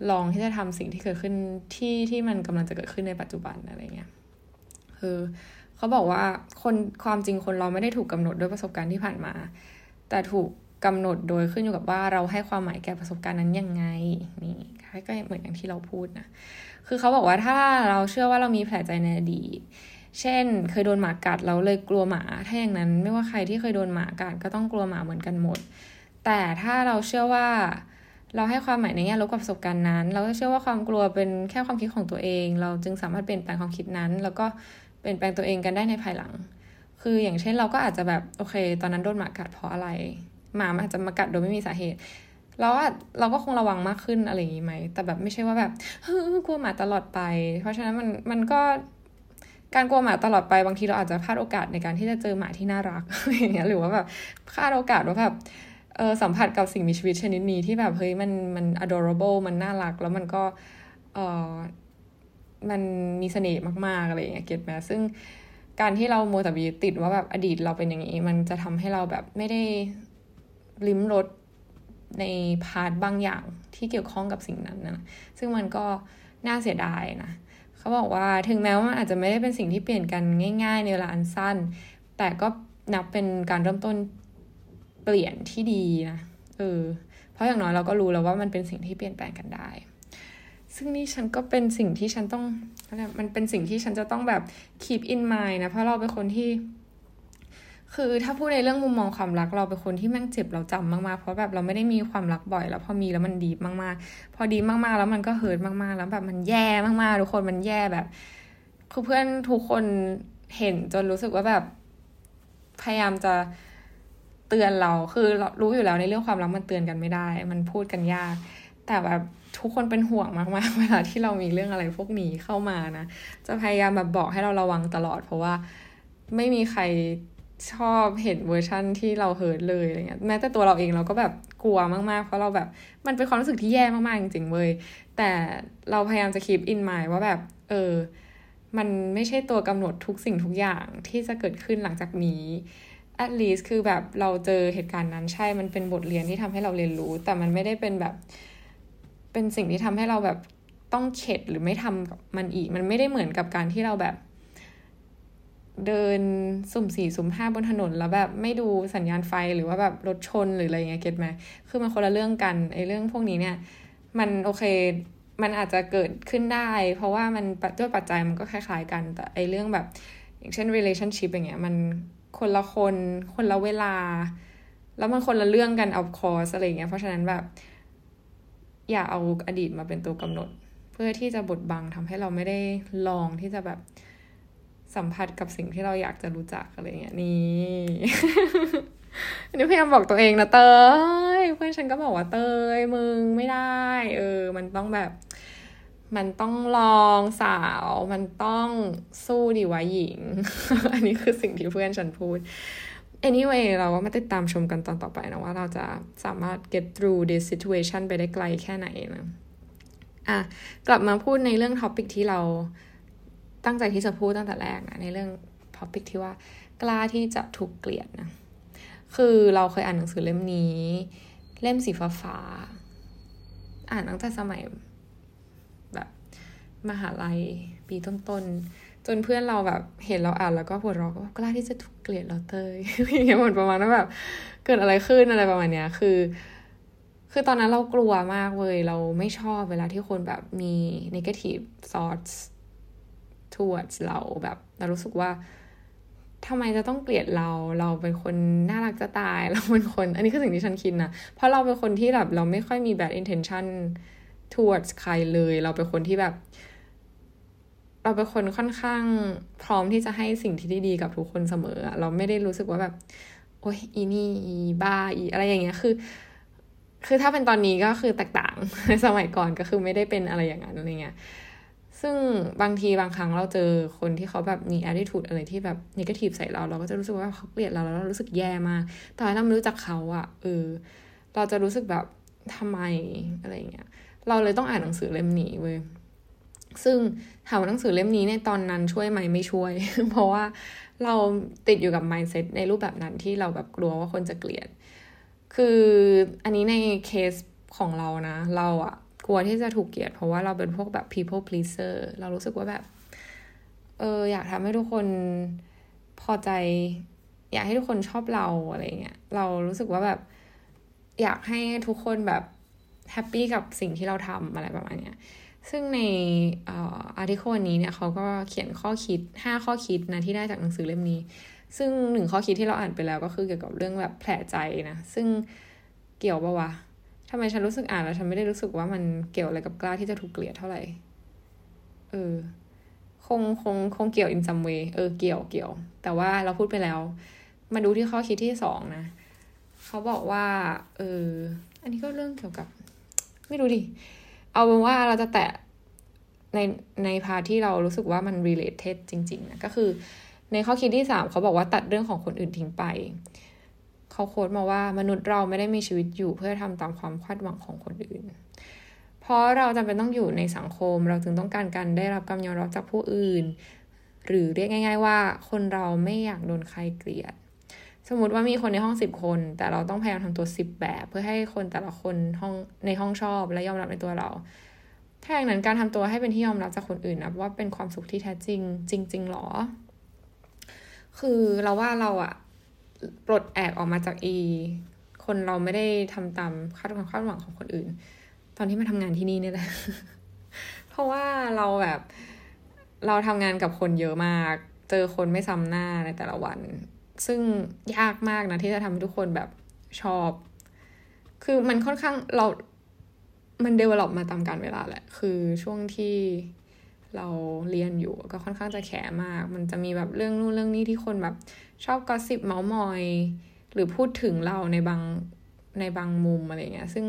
ลองที่จะทำสิ่งที่เกิดขึ้นที่ที่มันกำลังจะเกิดขึ้นในปัจจุบันอะไรเงี้ยคือเขาบอกว่าคนความจริงคนเราไม่ได้ถูกกำหนดด้วยประสบการณ์ที่ผ่านมา แต่ถูก กำหนดโดยขึ้นอยู่กับว่าเราให้ความหมายแก่ประสบการณ์นั้นยังไงนี่ก็เหมือนอย่างที่เราพูดนะคือเขาบอกว่าถ้าเราเชื่อว่าเรามีแผลใจในอดีตเช่น เคยโดนหมากัดเราเลยกลัวหมา ถ้าอย่างนั้นไม่ว่าใครที่เคยโดนหมากัดก็ต้องกลัวหมาเหมือนกันหมด แต่ถ้าเราเชื่อว่าเราให้ความหมายในแง่ลบกับประสบการณ์นั้น เราก็เชื่อว่าความกลัวเป็นแค่ความคิดของตัวเอง เราจึงสามารถเปลี่ยนแปลงความคิดนั้น แล้วก็เปลี่ยนแปลงตัวเองกันได้ในภายหลัง คืออย่างเช่นเราก็อาจจะแบบโอเค ตอนนั้นโดนหมากัดเพราะอะไร หมามันอาจจะมากัดโดยไม่มีสาเหตุเราว่าเราก็คงระวังมากขึ้นอะไรอย่างนี้ไหม แต่แบบไม่ใช่ว่าแบบเฮ้ยกลัวหมาตลอดไป เพราะฉะนั้นมันมันก็การกลัวหมาตลอดไปบางทีเราอาจจะพลาดโอกาสในการที่จะเจอหมาที่น่ารักอะไรอย่างเงี้ยหรือว่าแบบพลาดโอกาสว่าแบบเออสัมผัสกับสิ่งมีชีวิตชนิดนี้ที่แบบเฮ้ยมันมัน adorable มันน่ารัก แล้วมันก็เออมันมีเสน่ห์มากๆอะไรอย่างเงี้ยเก็ตไหมซึ่งการที่เราโมตบีติดว่าแบบอดีตเราเป็นอย่างนี้ มันจะทำให้เราแบบไม่ได้ ลิ้มรสในพาร์ทบางอย่างที่เกี่ยวข้องกับสิ่งนั้นนะซึ่งมันก็น่าเสียดายนะเขาบอกว่าถึงแม้ว่ามันอาจจะไม่ได้เป็นสิ่งที่เปลี่ยนกันง่าย ๆ ในเวลาอันสั้น แต่ก็นับเป็นการเริ่มต้นเปลี่ยนที่ดีนะเออเพราะอย่างน้อยเราก็รู้แล้วว่ามันเป็นสิ่งที่เปลี่ยนแปลงกันได้ ซึ่งนี่ฉันก็เป็นสิ่งที่ฉันต้องมันเป็นสิ่งที่ฉันจะต้องแบบ keep in mind นะเพราะเราเป็นคนที่ คือถ้าพูดในเรื่องมุมมองความรักเราเป็นคนที่แม่งเจ็บเราจำมากๆ เพราะแบบเราไม่ได้มีความรักบ่อย แล้วพอมีแล้วมันดีมากๆ พอดีมากๆแล้วมันก็เฮิร์ตมากๆ แล้วแบบมันแย่มากๆทุกคนมันแย่แบบคือเพื่อนทุกคนเห็นจนรู้สึกว่าแบบ พยายามจะเตือนเราคือเรารู้อยู่แล้วในเรื่องความรักมันเตือนกันไม่ได้ มันพูดกันยาก แต่แบบทุกคนเป็นห่วงมากๆเวลาที่เรามีเรื่องอะไรพวกนี้เข้ามานะจะพยายามแบบบอกให้เราระวังตลอด เพราะว่าไม่มีใคร ชอบเห็นเวอร์ชั่นที่เรา hurt เลยอะไรเงี้ยแม้แต่ตัวเราเองเราก็แบบกลัวมากๆ เพราะเราแบบมันเป็นความรู้สึกที่แย่มากๆ จริงๆเว้ยแต่เราพยายามจะ keep in mind ว่าแบบ เออ มันไม่ใช่ตัวกำหนดทุกสิ่งทุกอย่างที่จะเกิดขึ้นหลังจากนี้ at least คือแบบเราเจอเหตุการณ์นั้นใช่ มันเป็นบทเรียนที่ทำให้เราเรียนรู้ แต่มันไม่ได้เป็นแบบ เป็นสิ่งที่ทำให้เราแบบต้องเฉดหรือไม่ทำมันอีก มันไม่ได้เหมือนกับการที่เราแบบ เดินสุ่มสี่สุ่มห้าบนถนน แล้วแบบไม่ดูสัญญาณไฟหรือว่าแบบรถชนหรืออะไรเงี้ยเก็ตไหมคือมันคนละเรื่องกันไอ้เรื่องพวกนี้เนี่ย มันโอเคมันอาจจะเกิดขึ้นได้ เพราะว่ามันด้วยปัจจัยมันก็คล้าย ๆ กัน แต่ไอ้เรื่องแบบ อย่างเช่น relationship อย่างเงี้ยมันคนละคนคนละเวลา แล้วมันคนละเรื่องกัน of course อะไรเงี้ยเพราะฉะนั้นแบบ อย่าเอาอดีตมาเป็นตัวกำหนด เพื่อที่จะบดบังทำให้เราไม่ได้ลองที่จะแบบ สัมผัสกับสิ่งที่เราอยากจะรู้จักอะไรเงี้ยนี่อันนี้พยายามบอกตัวเองนะเตยเพื่อนฉันก็บอกว่าเตยมึงไม่ได้ เออ มันต้องแบบ มันต้องลองสาว มันต้องสู้ดีวะหญิง อันนี้คือสิ่งที่เพื่อนฉันพูด anyway เราก็มาติดตามชมกันตอนต่อไปนะว่าเราจะสามารถ get through this situation ไปได้ไกลแค่ไหนนะอะ กลับมาพูดในเรื่อง topic ที่เรา ตั้งใจที่จะพูดตั้งแต่แรกนะในเรื่อง topic ที่ว่ากล้าที่จะถูกเกลียดนะ คือเราเคยอ่านหนังสือเล่มนี้ เล่มสีฟ้าฟ้าอ่านตั้งแต่สมัยแบบมหาลัยปีต้นๆ จนเพื่อนเราแบบเห็นเราอ่านแล้วก็หัวเราะก็กล้าที่จะถูกเกลียดเราเตยอย่างเงี้ยหมดประมาณว่าแบบเกิดอะไรขึ้นอะไรประมาณเนี้ย คือ คือตอนนั้นเรากลัวมากเลยเราไม่ชอบเวลาที่คนแบบมี negative thoughts towards เราแบบเรารู้สึกว่าทำไมจะต้องเกลียดเรา เราเป็นคนน่ารักจะตาย เราเป็นคน อันนี้คือสิ่งที่ฉันคิดนะ เพราะเราเป็นคนที่แบบเราไม่ค่อยมี bad intention towards ใครเลย เราเป็นคนที่แบบ เราเป็นคนค่อนข้างพร้อมที่จะให้สิ่งที่ดีๆกับทุกคนเสมอ เราไม่ได้รู้สึกว่าแบบ โอ้ยอีนี่อีบ้าอีอะไรอย่างเงี้ย คือ คือถ้าเป็นตอนนี้ก็คือแตกต่าง สมัยก่อนก็คือไม่ได้เป็นอะไรอย่างนั้นอะไรเงี้ย ซึ่งบางทีบางครั้งเราเจอคนที่เขาแบบมี attitude อะไรที่แบบน a t i v e ใส่เรา เราก็จะรู้สึกว่าเขาเกลียดเราแล้วเรารู้สึกแย่มากแต่ถ้าเราไม่รู้จักเขาอะเออเราจะรู้สึกแบบทำไมอะไรเงี้ย เราเลยต้องอ่านหนังสือเล่มนี้เว้ยซึ่งถามว่าหนังสือเล่มนี้ในตอนนั้นช่วยไหมไม่ช่วย เพราะว่าเราติดอยู่กับ mindset ในรูปแบบนั้นที่เราแบบกลัวว่าคนจะเกลียด คืออันนี้ในเคสของเรานะ เราอะ กลัวที่จะถูกเกลียด เพราะว่าเราเป็นพวกแบบ people pleaser เรารู้สึกว่าแบบ เอออยากทำให้ทุกคนพอใจ อยากให้ทุกคนชอบเราอะไรเงี้ยเรารู้สึกว่าแบบ อยากให้ทุกคนแบบ happy กับสิ่งที่เราทำอะไรประมาณเนี้ยซึ่งใน article นี้เนี่ยเขาก็เขียนข้อคิดห้าข้อคิดนะที่ได้จากหนังสือเล่มนี้ ซึ่งหนึ่งข้อคิดที่เราอ่านไปแล้วก็คือเกี่ยวกับเรื่องแบบแผลใจนะ ซึ่งเกี่ยวปะวะ ทำไมฉันรู้สึกอ่านแล้วฉันไม่ได้รู้สึกว่ามันเกี่ยวอะไรกับกล้าที่จะถูกเกลียดเท่าไหร่ เออ คงคงคงเกี่ยวอินซัมเวเออเกี่ยวเกี่ยว แต่ว่าเราพูดไปแล้ว มาดูที่ข้อคิดที่สองนะเขาบอกว่า เออ อันนี้ก็เรื่องเกี่ยวกับ ไม่รู้ดิ เอาเป็นว่าเราจะแตะในในพาที่เรารู้สึกว่ามัน related จริง ๆ นะ ก็คือ ในข้อคิดที่สามเขาบอกว่าตัดเรื่องของคนอื่นทิ้งไป เขาโค้ดมาว่ามนุษย์เราไม่ได้มีชีวิตอยู่เพื่อทำตามความคาดหวังของคนอื่น เพราะเราจำเป็นต้องอยู่ในสังคม เราจึงต้องการการได้รับการยอมรับจากผู้อื่น หรือเรียกง่าย ๆ ว่าคนเราไม่อยากโดนใครเกลียด สมมติว่ามีคนในห้องสิบคน แต่เราต้องพยายามทำตัวสิบแบบ เพื่อให้คนแต่ละคนห้องในห้องชอบและยอมรับในตัวเราถ้าอย่างนั้นการทำตัวให้เป็นที่ยอมรับจากคนอื่นนะว่าเป็นความสุขที่แท้จริง จริงๆหรอ คือเราว่าเราอะ ปลดแอกออกมาจากอีคนเราไม่ได้ทำตามคาดความคาดหวังของคนอื่น ตอนที่มาทำงานที่นี่เนี่ยแหละ เพราะว่าเราแบบ เราทำงานกับคนเยอะมาก เจอคนไม่ซ้ำหน้าในแต่ละวัน ซึ่งยากมากนะที่จะทำให้ทุกคนแบบชอบ คือมันค่อนข้างเรา มันเดเวล็อปมาตามการเวลาแหละ คือช่วงที่ เราเรียนอยู่ก็ค่อนข้างจะแข็มาก มันจะมีแบบเรื่องนู่นเรื่องนี้ที่คนแบบชอบกอสิบเมาส์มอย หรือพูดถึงเราในบางในบางมุมอะไรเงี้ย ซึ่ง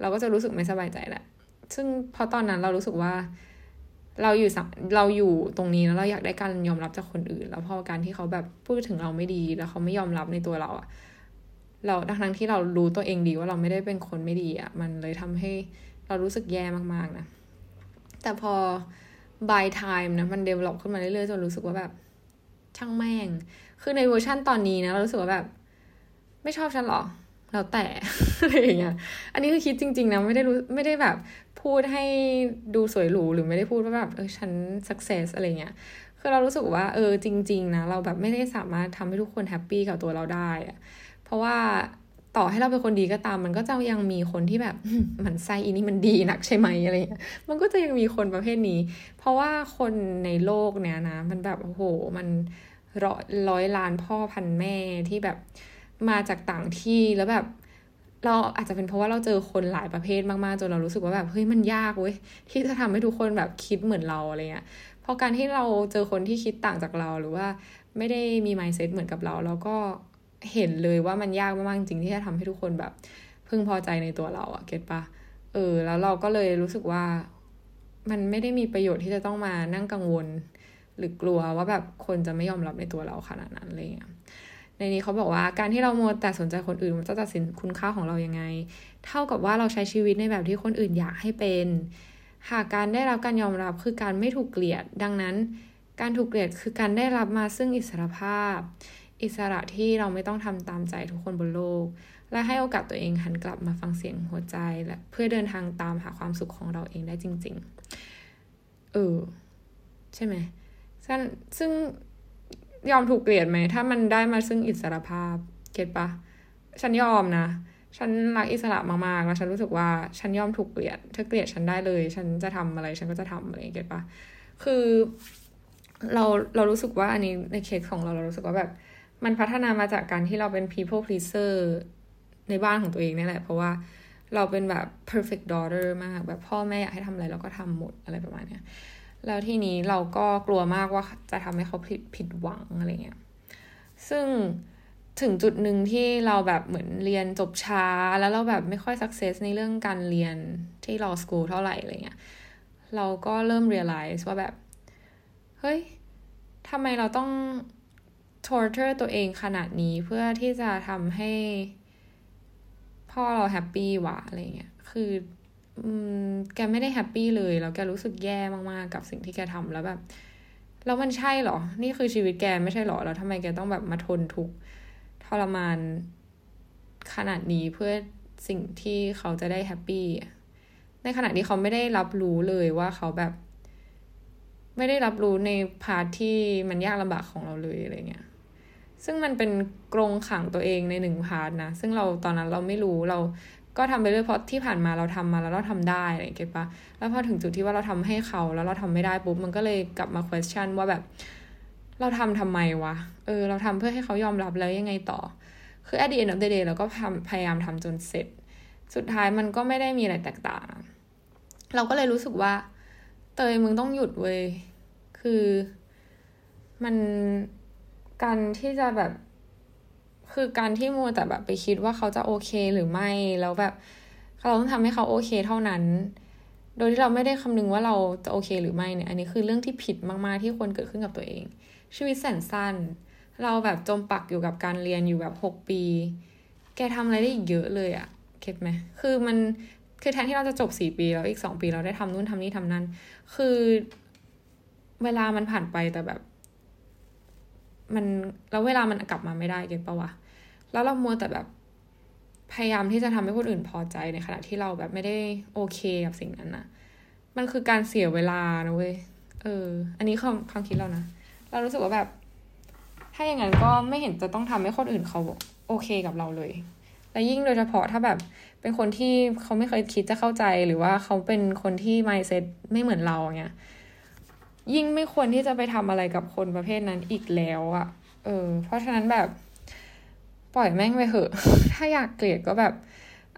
เราก็จะรู้สึกไม่สบายใจแหละ ซึ่งพอตอนนั้นเรารู้สึกว่า เราอยู่เราอยู่ตรงนี้แล้วเราอยากได้การยอมรับจากคนอื่น แล้วพอการที่เขาแบบพูดถึงเราไม่ดี แล้วเขาไม่ยอมรับในตัวเราอะเราทั้งที่เรารู้ตัวเองดีว่าเราไม่ได้เป็นคนไม่ดีอะมันเลยทำให้เรารู้สึกแย่มากๆนะ แต่พอ by time นะมัน develop ขึ้นมาเรื่อยๆจนรู้สึกว่าแบบ ช่างแม่ง คือในเวอร์ชั่นตอนนี้นะเรารู้สึกว่าแบบ ไม่ชอบฉันหรอแล้วแต่อะไรอย่างเงี้ย อันนี้คือคิดจริง ๆ นะ ไม่ได้รู้ไม่ได้แบบพูดให้ดูสวยหรูหรือไม่ได้พูดว่าแบบเออฉัน success อะไรเงี้ย คือเรารู้สึกว่าเออจริง ๆ นะ เราแบบไม่ได้สามารถทำให้ทุกคน happy กับตัวเราได้อะเพราะว่า ต่อให้เราเป็นคนดีก็ตาม มันก็จะยังมีคนที่แบบมันไส้อีนี่มันดีนักใช่ไหมอะไรเงี้ยมันก็จะยังมีคนประเภทนี้ เพราะว่าคนในโลกเนี้ยนะ มันแบบโอ้โหมันร้อยร้อยล้านพ่อพันแม่ที่แบบมาจากต่างที่แล้วแบบเราอาจจะเป็นเพราะว่าเราเจอคนหลายประเภทมากๆจนเรารู้สึกว่าแบบเฮ้ยมันยากเว้ยที่จะทำให้ทุกคนแบบคิดเหมือนเราอะไรเงี้ยเพราะการที่เราเจอคนที่คิดต่างจากเราหรือว่าไม่ได้มี mindset เหมือนกับเราเราก็ เห็นเลยว่ามันยากมากๆจริงที่จะทำให้ทุกคนแบบพึงพอใจในตัวเราอะเก็ตปะเออ แล้วเราก็เลยรู้สึกว่า มันไม่ได้มีประโยชน์ที่จะต้องมานั่งกังวล หรือกลัวว่าแบบคนจะไม่ยอมรับในตัวเราขนาดนั้นอะไรเงี้ยในนี้เขาบอกว่าการที่เราโมแต่สนใจคนอื่นมันจะตัดสินคุณค่าของเรายังไง เท่ากับว่าเราใช้ชีวิตในแบบที่คนอื่นอยากให้เป็น หากการได้รับการยอมรับคือการไม่ถูกเกลียด ดังนั้น การถูกเกลียดคือการได้รับมาซึ่งอิสรภาพ อิสระที่เราไม่ต้องทำตามใจทุกคนบนโลก และให้โอกาสตัวเองหันกลับมาฟังเสียงหัวใจและเพื่อเดินทางตามหาความสุขของเราเองได้จริง ๆ เออ ใช่ไหมซึ่งซึ่งยอมถูกเกลียดไหม ถ้ามันได้มาซึ่งอิสระภาพ เก็ตปะ ฉันยอมนะ ฉันรักอิสระมากๆ แล้วฉันรู้สึกว่าฉันยอมถูกเกลียด เธอเกลียดฉันได้เลย ฉันจะทำอะไร ฉันก็จะทำอะไร เก็ตปะ คือเราเรารู้สึกว่าอันนี้ในเคสของเราเรารู้สึกว่าแบบ มันพัฒนามาจากการที่เราเป็น people pleaser ในบ้านของตัวเองนี่แหละ เพราะว่าเราเป็นแบบ perfect daughter มาก แบบพ่อแม่อยากให้ทำอะไรเราก็ทำหมดอะไรประมาณเนี้ย แล้วทีนี้เราก็กลัวมากว่าจะทำให้เขาผิดผิดหวังอะไรเงี้ย ซึ่งถึงจุดหนึ่งที่เราแบบเหมือนเรียนจบช้า แล้วเราแบบไม่ค่อยสักเซสในเรื่องการเรียนที่ law school เท่าไหร่อะไรเงี้ย เราก็เริ่ม realize ว่าแบบ เฮ้ยทำไมเราต้อง torture ตัวเองขนาดนี้เพื่อที่จะทำให้พ่อเราแฮปปี้วะอะไรเงี้ย คือแกไม่ได้แฮปปี้เลย แล้วแกรู้สึกแย่มากๆ กับสิ่งที่แกทำแล้วแบบ แล้วมันใช่หรอ นี่คือชีวิตแกไม่ใช่หรอ แล้วทำไมแกต้องแบบมาทนทุกข์ทรมานขนาดนี้เพื่อสิ่งที่เขาจะได้ happy ในขณะที่เขาไม่ได้รับรู้เลยว่าเขาแบบ ไม่ได้รับรู้ใน part ที่มันยากลำบากของเราเลยอะไรเงี้ย ซึ่งมันเป็นกรงขังตัวเองในหนึ่ง part นะ ซึ่งเราตอนนั้นเราไม่รู้เราก็ทำไปเรื่อยเพราะที่ผ่านมาเราทำมาแล้วเราทำได้อะไร get ปะแล้วพอถึงจุดที่ว่าเราทำให้เขาแล้วเราทำไม่ได้ปุ๊บมันก็เลยกลับมา question ว่าแบบ เราทำทำไมวะเออ เราทำเพื่อให้เขายอมรับแล้วยังไงต่อ คือ at the end of the day เราก็พยายามทำจนเสร็จ สุดท้ายมันก็ไม่ได้มีอะไรแตกต่าง เราก็เลยรู้สึกว่า เตยมึงต้องหยุดเว้ยคือมัน การที่จะแบบ คือการที่มัวแต่แบบไปคิดว่าเขาจะโอเคหรือไม่แล้วแบบ เราต้องทำให้เขาโอเคเท่านั้น โดยที่เราไม่ได้คำนึงว่าเราจะโอเคหรือไม่เนี่ย อันนี้คือเรื่องที่ผิดมากๆที่ควรเกิดขึ้นกับตัวเอง ชีวิตแสนสั้น เราแบบจมปักอยู่กับการเรียนอยู่แบบหกปี แกทำอะไรได้อีกเยอะเลยอะเก็ตไหมคือมันคือแทนที่เราจะจบสี่ปีแล้วอีกสองปีเราได้ทำนู่นทำนี่ทำนั่น คือเวลามันผ่านไปแต่แบบ มันแล้วเวลามันกลับมาไม่ได้เก็ตปะวะแล้วเรามัวแต่แบบพยายามที่จะทำให้คนอื่นพอใจในขณะที่เราแบบไม่ได้โอเคกับสิ่งนั้นนะมันคือการเสียเวลานะเว้ย เออ อันนี้ความความคิดเรานะ เรารู้สึกว่าแบบ ถ้าอย่างนั้นก็ไม่เห็นจะต้องทำให้คนอื่นเขาโอเคกับเราเลย และยิ่งโดยเฉพาะถ้าแบบเป็นคนที่เขาไม่เคยคิดจะเข้าใจหรือว่าเขาเป็นคนที่ mindset ไม่เหมือนเราเงี้ย ยิ่งไม่ควรที่จะไปทำอะไรกับคนประเภทนั้นอีกแล้วอะ่ะ เออ เพราะฉะนั้นแบบ ปล่อยแม่งไปเถอะ ถ้าอยากเกลียดก็แบบ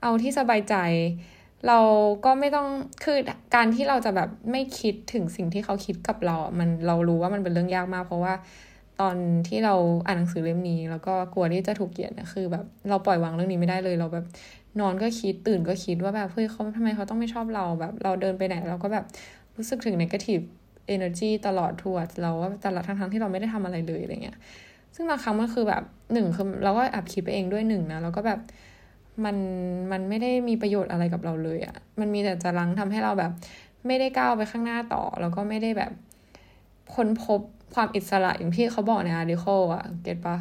เอาที่สบายใจ เราก็ไม่ต้อง คือการที่เราจะแบบไม่คิดถึงสิ่งที่เขาคิดกับเรา มันเรารู้ว่ามันเป็นเรื่องยากมาก เพราะว่าตอนที่เราอ่านหนังสือเล่มนี้ แล้วก็กลัวที่จะถูกเกลียดนะคือแบบเราปล่อยวางเรื่องนี้ไม่ได้เลย เราแบบนอนก็คิดตื่นก็คิดว่าแบบเฮ้ยเขาทำไมเขาต้องไม่ชอบเราแบบ เราเดินไปไหนเราก็แบบรู้สึกถึง negative energy ตลอดทั่วเราว่าแต่ละทั้งๆที่เราไม่ได้ทำอะไรเลยอะไรเงี้ย ซึ่งบางครั้งมันคือแบบหนึ่งคือเราก็แอบคิดไปเองด้วยหนึ่งนะแล้วก็แบบมันมันไม่ได้มีประโยชน์อะไรกับเราเลยอะ่ะ มันมีแต่จะลังทำให้เราแบบ ไม่ได้ก้าวไปข้างหน้าต่อ แล้วก็ไม่ได้แบบค้นพบความอิสระอย่างที่เขาบอกในอาร์ติเคิลอะเก็ตปะ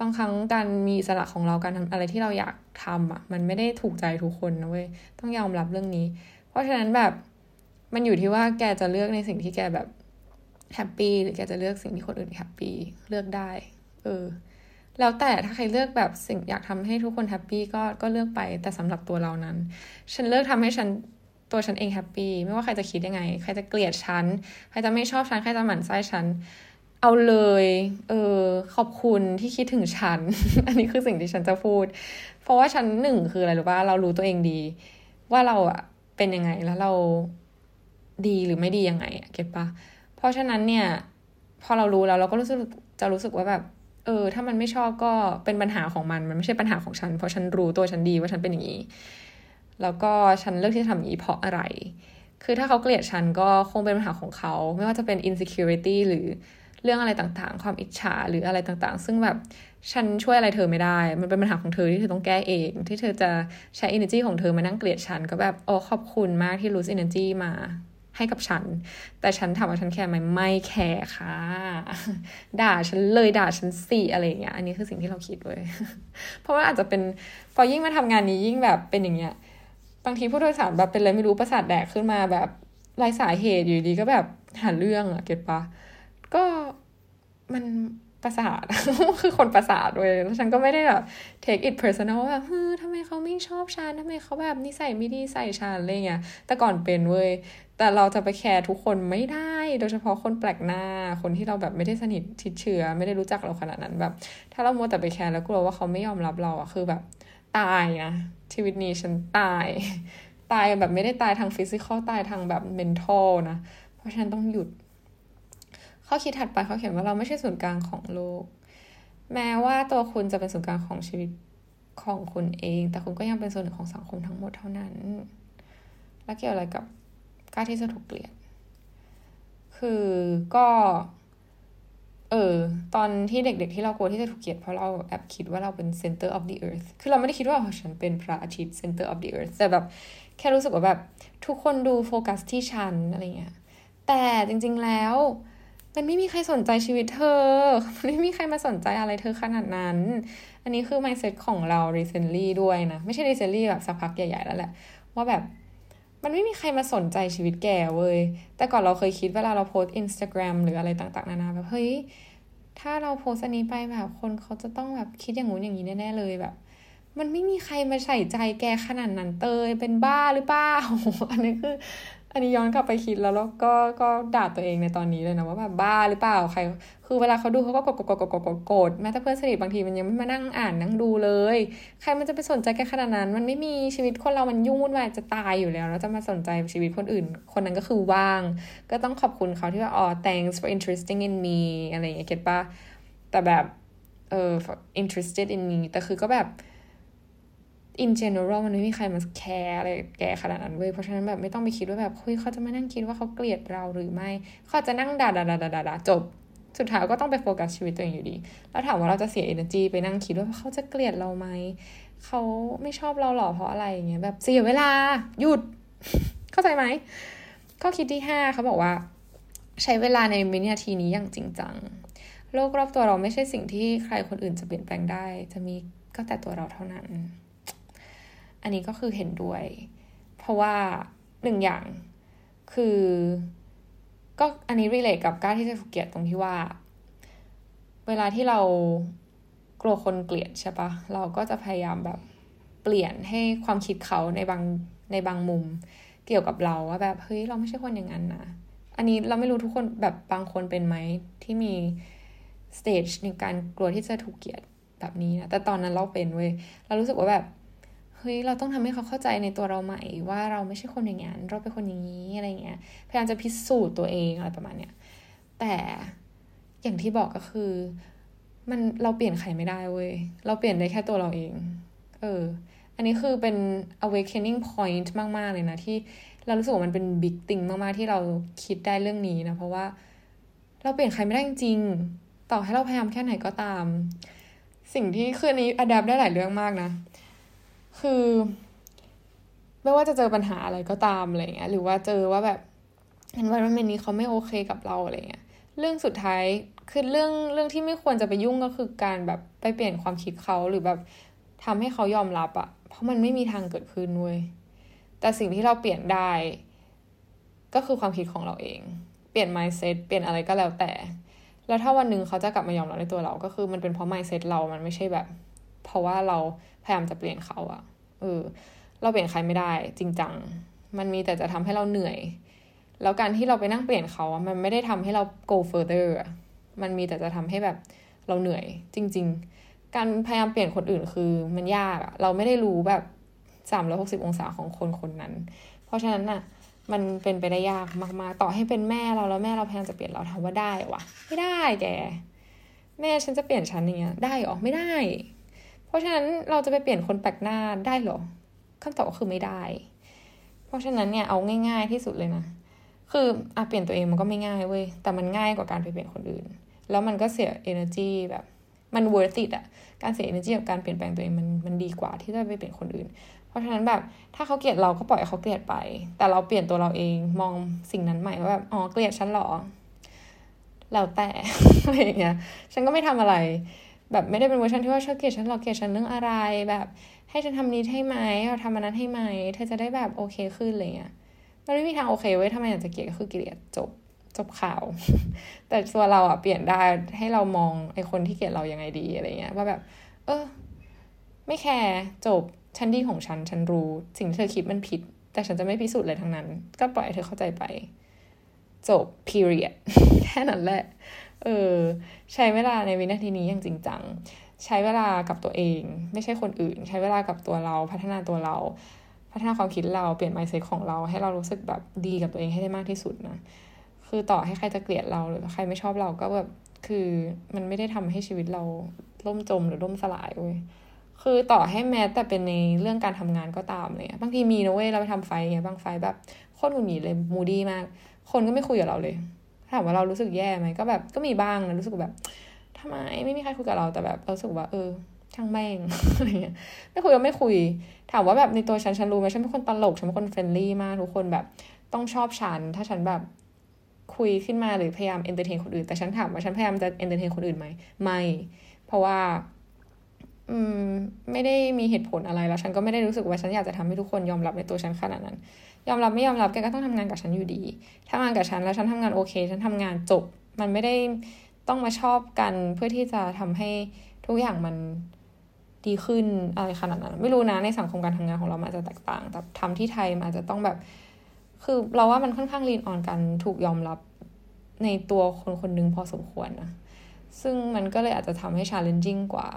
บางครั้งการมีอิสระของเราการทำอะไรที่เราอยากทำอะ มันไม่ได้ถูกใจทุกคนนะเว้ย ต้องยอมรับเรื่องนี้ เพราะฉะนั้นแบบ มันอยู่ที่ว่าแกจะเลือกในสิ่งที่แกแบบhappy หรือแกจะเลือกสิ่งที่คนอื่น happy เลือกได้ เออ แล้วแต่ถ้าใครเลือกแบบสิ่งอยากทำให้ทุกคน happy ก็ก็เลือกไปแต่สำหรับตัวเรานั้น ฉันเลือกทำให้ฉันตัวฉันเอง happy ไม่ว่าใครจะคิดยังไง ใครจะเกลียดฉัน ใครจะไม่ชอบฉัน ใครจะหมั่นไส้ฉัน เอาเลย เออ ขอบคุณที่คิดถึงฉัน อันนี้คือสิ่งที่ฉันจะพูด เพราะว่าฉันหนึ่งคืออะไรรู้ป่ะเรารู้ตัวเองดี ว่าเราอะเป็นยังไงแล้วเรา ดีหรือไม่ดียังไงเก็ตปะเพราะฉะนั้นเนี่ย พอเรารู้แล้วเราก็รู้สึกจะรู้สึกว่าแบบ เออ ถ้ามันไม่ชอบก็เป็นปัญหาของมัน มันไม่ใช่ปัญหาของฉัน เพราะฉันรู้ตัวฉันดีว่าฉันเป็นอย่างนี้ แล้วก็ฉันเลือกที่จะทำอย่างนี้เพราะอะไร คือถ้าเขาเกลียดฉันก็คงเป็นปัญหาของเขา ไม่ว่าจะเป็น insecurity หรือเรื่องอะไรต่างๆ ความอิจฉาหรืออะไรต่างๆ ซึ่งแบบฉันช่วยอะไรเธอไม่ได้ มันเป็นปัญหาของเธอที่เธอต้องแก้เอง ที่เธอจะใช้ energy ของเธอมานั่งเกลียดฉันก็แบบ โอ้ขอบคุณมากที่รู้ energy มา ให้กับฉัน แต่ฉันถามว่าฉันแคร์ไหมไม่แคร์ค่ะ ด่าฉันเลยด่าฉันสิอะไรเงี้ย อันนี้คือสิ่งที่เราคิดเว้ย เพราะว่าอาจจะเป็นพอยิ่งมาทำงานนี้ยิ่งแบบเป็นอย่างเงี้ย บางทีผู้โดยสารแบบเป็นอะไรไม่รู้ประสาทแดกขึ้นมาแบบไรสาเหตุอยู่ดีก็แบบหาเรื่องอะเก็ตปะ ก็มันประสาทคือคนประสาทเว้ยแล้วฉันก็ไม่ได้แบบ take it personal แบบเฮ้ยทำไมเขาไม่ชอบฉันทำไมเขาแบบนิสัยไม่ดีใส่ฉันอะไรเงี้ยแต่ก่อนเป็นเว้ย แต่เราจะไป care ทุกคนไม่ได้ โดยเฉพาะคนแปลกหน้า คนที่เราแบบไม่ได้สนิทชิดเชื้อ ไม่ได้รู้จักเราขนาดนั้นแบบ ถ้าเรามัวแต่ไป care แล้วกลัวว่าเขาไม่ยอมรับเราอะคือแบบ ตายนะชีวิตนี้ฉันตาย ตายแบบไม่ได้ตายทาง physical ตายทางแบบ mental นะ เพราะฉะนั้นต้องหยุด ข้อคิดถัดไปเขาเขียนว่าเราไม่ใช่ศูนย์กลางของโลก แม้ว่าตัวคุณจะเป็นศูนย์กลางของชีวิตของคุณเอง แต่คุณก็ยังเป็นส่วนหนึ่งของสังคมทั้งหมดเท่านั้น แล้วเกี่ยวอะไรกับ กล้าที่จะถูกเกลียด คือก็ เออ ตอนที่เด็กๆ ที่เรากลัวที่จะถูกเกลียดเพราะเราแอบคิดว่าเราเป็น center of the earth คือเราไม่ได้คิดว่าฉันเป็นพระอาทิตย์ center of the earth แต่แบบแค่รู้สึกว่าแบบ ทุกคนดูโฟกัสที่ฉันอะไรเงี้ย แต่จริงๆแล้ว มันไม่มีใครสนใจชีวิตเธอ มันไม่มีใครมาสนใจอะไรเธอขนาดนั้น อันนี้คือ mindset ของเรา recently ด้วยนะ ไม่ใช่ recently แบบสักพักใหญ่ๆแล้วแหละ ว่าแบบ มันไม่มีใครมาสนใจชีวิตแกเว้ย แต่ก่อนเราเคยคิดเวลาเราโพสอินสตาแกรมหรืออะไรต่างๆ นานาแบบเฮ้ย ถ้าเราโพสอันนี้ไปแบบคนเขาจะต้องแบบคิดอย่างงู้นอย่างนี้แน่ๆเลยแบบ มันไม่มีใครมาใส่ใจแกขนาดนั้นเตยเป็นบ้าหรือเปล่าอันนี้คือ อันนี้ย้อนกลับไปคิดแล้วแล้วก็ก็ด่าตัวเองในตอนนี้เลยนะว่าแบบบ้าหรือเปล่าใคร คือเวลาเขาดูเขาก็กดกดกดกดกดกดกดแม้แต่เพื่อนสนิทบางทีมันยังไม่มานั่งอ่านนั่งดูเลย ใครมันจะไปสนใจแค่ขนาดนั้น มันไม่มีชีวิตคนเรามันยุ่งวุ่นวายจะตายอยู่แล้วแล้วจะมาสนใจชีวิตคนอื่น คนนั้นก็คือว่าง ก็ต้องขอบคุณเขาที่ว่าอ๋อ thanks for interesting in me อะไรอย่างเงี้ยเก็ตปะแต่แบบเออ interested in me แต่คือก็แบบ in general มันไม่มีใครมาแคร์อะไรแกขนาดนั้นเว้ยเพราะฉะนั้นแบบไม่ต้องไปคิดว่าแบบเฮ้ยเขาจะมานั่งคิดว่าเขาเกลียดเราหรือไม่เขาจะนั่งด่าด่าด่าด่าด่าจบสุดท้ายก็ต้องไปโฟกัสชีวิตตัวเองอยู่ดี แล้วถามว่าเราจะเสีย energy ไปนั่งคิดว่าเขาจะเกลียดเราไหม เขาไม่ชอบเราหรอเพราะอะไรอย่างเงี้ยแบบเสียเวลาหยุด เข้าใจไหม ข้อคิดที่ห้าเขาบอกว่า ใช้เวลาในวินาทีนี้อย่างจริงจัง โลกรอบตัวเราไม่ใช่สิ่งที่ใครคนอื่นจะเปลี่ยนแปลงได้ จะมีก็แต่ตัวเราเท่านั้น อันนี้ก็คือเห็นด้วย เพราะว่าหนึ่งอย่างคือก็อันนี้รีเลทกับการที่จะถูกเกลียดตรงที่ว่า เวลาที่เรากลัวคนเกลียดใช่ปะเราก็จะพยายามแบบเปลี่ยนให้ความคิดเขาในบางในบางมุม เกี่ยวกับเราว่าแบบเฮ้ยเราไม่ใช่คนอย่างนั้นนะอันนี้เราไม่รู้ทุกคนแบบบางคนเป็นไหมที่มีสเตจในการกลัวที่จะถูกเกลียดแบบนี้นะแต่ตอนนั้นเราเป็นเว้ยเรารู้สึกว่าแบบ เฮ้ยเราต้องทำให้เขาเข้าใจในตัวเราใหม่ว่าเราไม่ใช่คนอย่างนั้นเราเป็นคนอย่างนี้อะไรเงี้ยพยายามจะพิสูจน์ตัวเองอะไรประมาณเนี้ยแต่อย่างที่บอกก็คือ มันเราเปลี่ยนใครไม่ได้เว้ยเราเปลี่ยนได้แค่ตัวเราเอง เออ อันนี้คือเป็น awakening point มาก ๆ เลยนะ ที่เรารู้สึกว่ามันเป็น big thing มาก ๆ ที่เราคิดได้เรื่องนี้นะ เพราะว่าเราเปลี่ยนใครไม่ได้จริงต่อให้เราพยายามแค่ไหนก็ตาม สิ่งที่คือนี้ adapt ได้หลายเรื่องมากนะ คือ ไม่ว่าจะเจอปัญหาอะไรก็ตามอะไรเงี้ย หรือว่าเจอว่าแบบเห็นว่ามันนี้เขาไม่โอเคกับเราอะไรเงี้ย เรื่องสุดท้ายคือเรื่องเรื่องที่ไม่ควรจะไปยุ่งก็คือการแบบไปเปลี่ยนความคิดเขาหรือแบบทำให้เขายอมรับอะเพราะมันไม่มีทางเกิดขึ้นเว้ยแต่สิ่งที่เราเปลี่ยนได้ ก็คือความคิดของเราเอง เปลี่ยน mindset เปลี่ยนอะไรก็แล้วแต่ แล้วถ้าวันหนึ่งเขาจะกลับมายอมรับในตัวเรา ก็คือมันเป็นเพราะ mindset เรา มันไม่ใช่แบบ เพราะว่าเรา พยายามจะเปลี่ยนเขาอะเออ เราเปลี่ยนใครไม่ได้ จริงจัง มันมีแต่จะทำให้เราเหนื่อย แล้วการที่เราไปนั่งเปลี่ยนเขาอะมันไม่ได้ทำให้เรา go further อะมันมีแต่จะทำให้แบบเราเหนื่อย จริง ๆ การพยายามเปลี่ยนคนอื่นคือมันยากอะเราไม่ได้รู้แบบสามร้อยหกสิบองศาของคนคนนั้น เพราะฉะนั้นน่ะมันเป็นไปได้ยากมาก ๆ ต่อให้เป็นแม่เราแล้วแม่เราพยายามจะเปลี่ยนเราถามว่าได้วะไม่ได้แก แม่ฉันจะเปลี่ยนฉันอย่างเงี้ย ได้หรอไม่ได้ ราะฉะนั้นเราจะไปเปลี่ยนคนแปลกหน้าได้หรอคำตอบก็คือไม่ได้ เพราะฉะนั้นเนี่ยเอาง่าย ๆที่สุดเลยนะ คืออะเปลี่ยนตัวเองมันก็ไม่ง่ายเว้ย แต่มันง่ายกว่าการไปเปลี่ยนคนอื่น แล้วมันก็เสีย energy แบบมัน worth it อะการเสีย energy กับการเปลี่ยนแปลงตัวเองมันมันดีกว่าที่จะไปเปลี่ยนคนอื่น เพราะฉะนั้นแบบถ้าเขาเกลียดเราก็ปล่อยเขาเกลียดไป แต่เราเปลี่ยนตัวเราเองมองสิ่งนั้นใหม่ว่าแบบอ๋อเกลียดฉันหรอแล้วแต่อะไรอย่างเงี้ย ฉันก็ไม่ทำอะไร แบบไม่ได้เป็นเวอร์ชันที่ว่าเธอเกลียดฉันหรอเกลียดฉันเรื่องอะไร แบบให้ฉันทำนี้ให้ไหมเราทำอันนั้นให้ไหมเธอจะได้แบบโอเคขึ้นอะไรเงี้ยมันไม่มีทางโอเคเว้ยถ้ามันอยากจะเกลียดก็คือเกลียดจบจบข่าว แต่ตัวเราอะเปลี่ยนได้ให้เรามองไอ้คนที่เกลียดเรายังไงดีอะไรเงี้ยว่าแบบ เออ ไม่ care จบฉันดีของฉัน ฉันรู้ สิ่งที่เธอคิดมันผิด แต่ฉันจะไม่พิสูจน์อะไรทั้งนั้น ก็ปล่อยเธอเข้าใจไป จบ period แค่นั้นแหละ เออ ใช้เวลาในวินาทีนี้อย่างจริงจัง ใช้เวลากับตัวเอง ไม่ใช่คนอื่น ใช้เวลากับตัวเรา พัฒนาตัวเรา พัฒนาความคิดเราเปลี่ยน mindset ของเรา ให้เรารู้สึกแบบดีกับตัวเองให้ได้มากที่สุดนะ คือต่อให้ใครจะเกลียดเราหรือใครไม่ชอบเราก็แบบคือมันไม่ได้ทำให้ชีวิตเราล่มจมหรือล่มสลายเว้ยคือต่อให้แม้แต่เป็นในเรื่องการทำงานก็ตามเลยบางทีมีนะเว้ยเราไปทำไฟไงบางไฟแบบโคตรหงุดหงิดเลย moody มาก คนก็ไม่คุยกับเราเลย ถามว่าเรารู้สึกแย่ไหมก็แบบก็มีบ้างนะรู้สึกแบบทำไมไม่มีใครคุยกับเราแต่แบบเราสึกว่าเออช่างแม่งอะไรเงี้ยไม่คุยก็ไม่คุย ถามว่าแบบในตัวฉันฉันรู้ไหมฉันเป็นคนตลกฉันเป็นคน friendly มากทุกคนแบบต้องชอบฉัน ถ้าฉันแบบคุยขึ้นมาหรือพยายาม entertain คนอื่นแต่ฉันถามว่าฉันพยายามจะ entertain คนอื่นไหมไม่ เพราะว่า อืม ไม่ได้มีเหตุผลอะไรแล้ว ฉันก็ไม่ได้รู้สึกว่าฉันอยากจะทำให้ทุกคนยอมรับในตัวฉันขนาดนั้น ยอมรับไม่ยอมรับแกก็ต้องทำงานกับฉันอยู่ดีทำงานกับฉันแล้วฉันทำงานโอเค ฉันทำงานจบ มันไม่ได้ต้องมาชอบกันเพื่อที่จะทำให้ทุกอย่างมันดีขึ้นอะไรขนาดนั้น ไม่รู้นะในสังคมการทำงานของเรามันจะแตกต่าง แต่ทำที่ไทยมันจะต้องแบบ คือเราว่ามันค่อนข้างลีนออนกันถูกยอมรับในตัวคนคนนึงพอสมควรนะซึ่งมันก็เลยอาจจะทำให้ challenging กว่า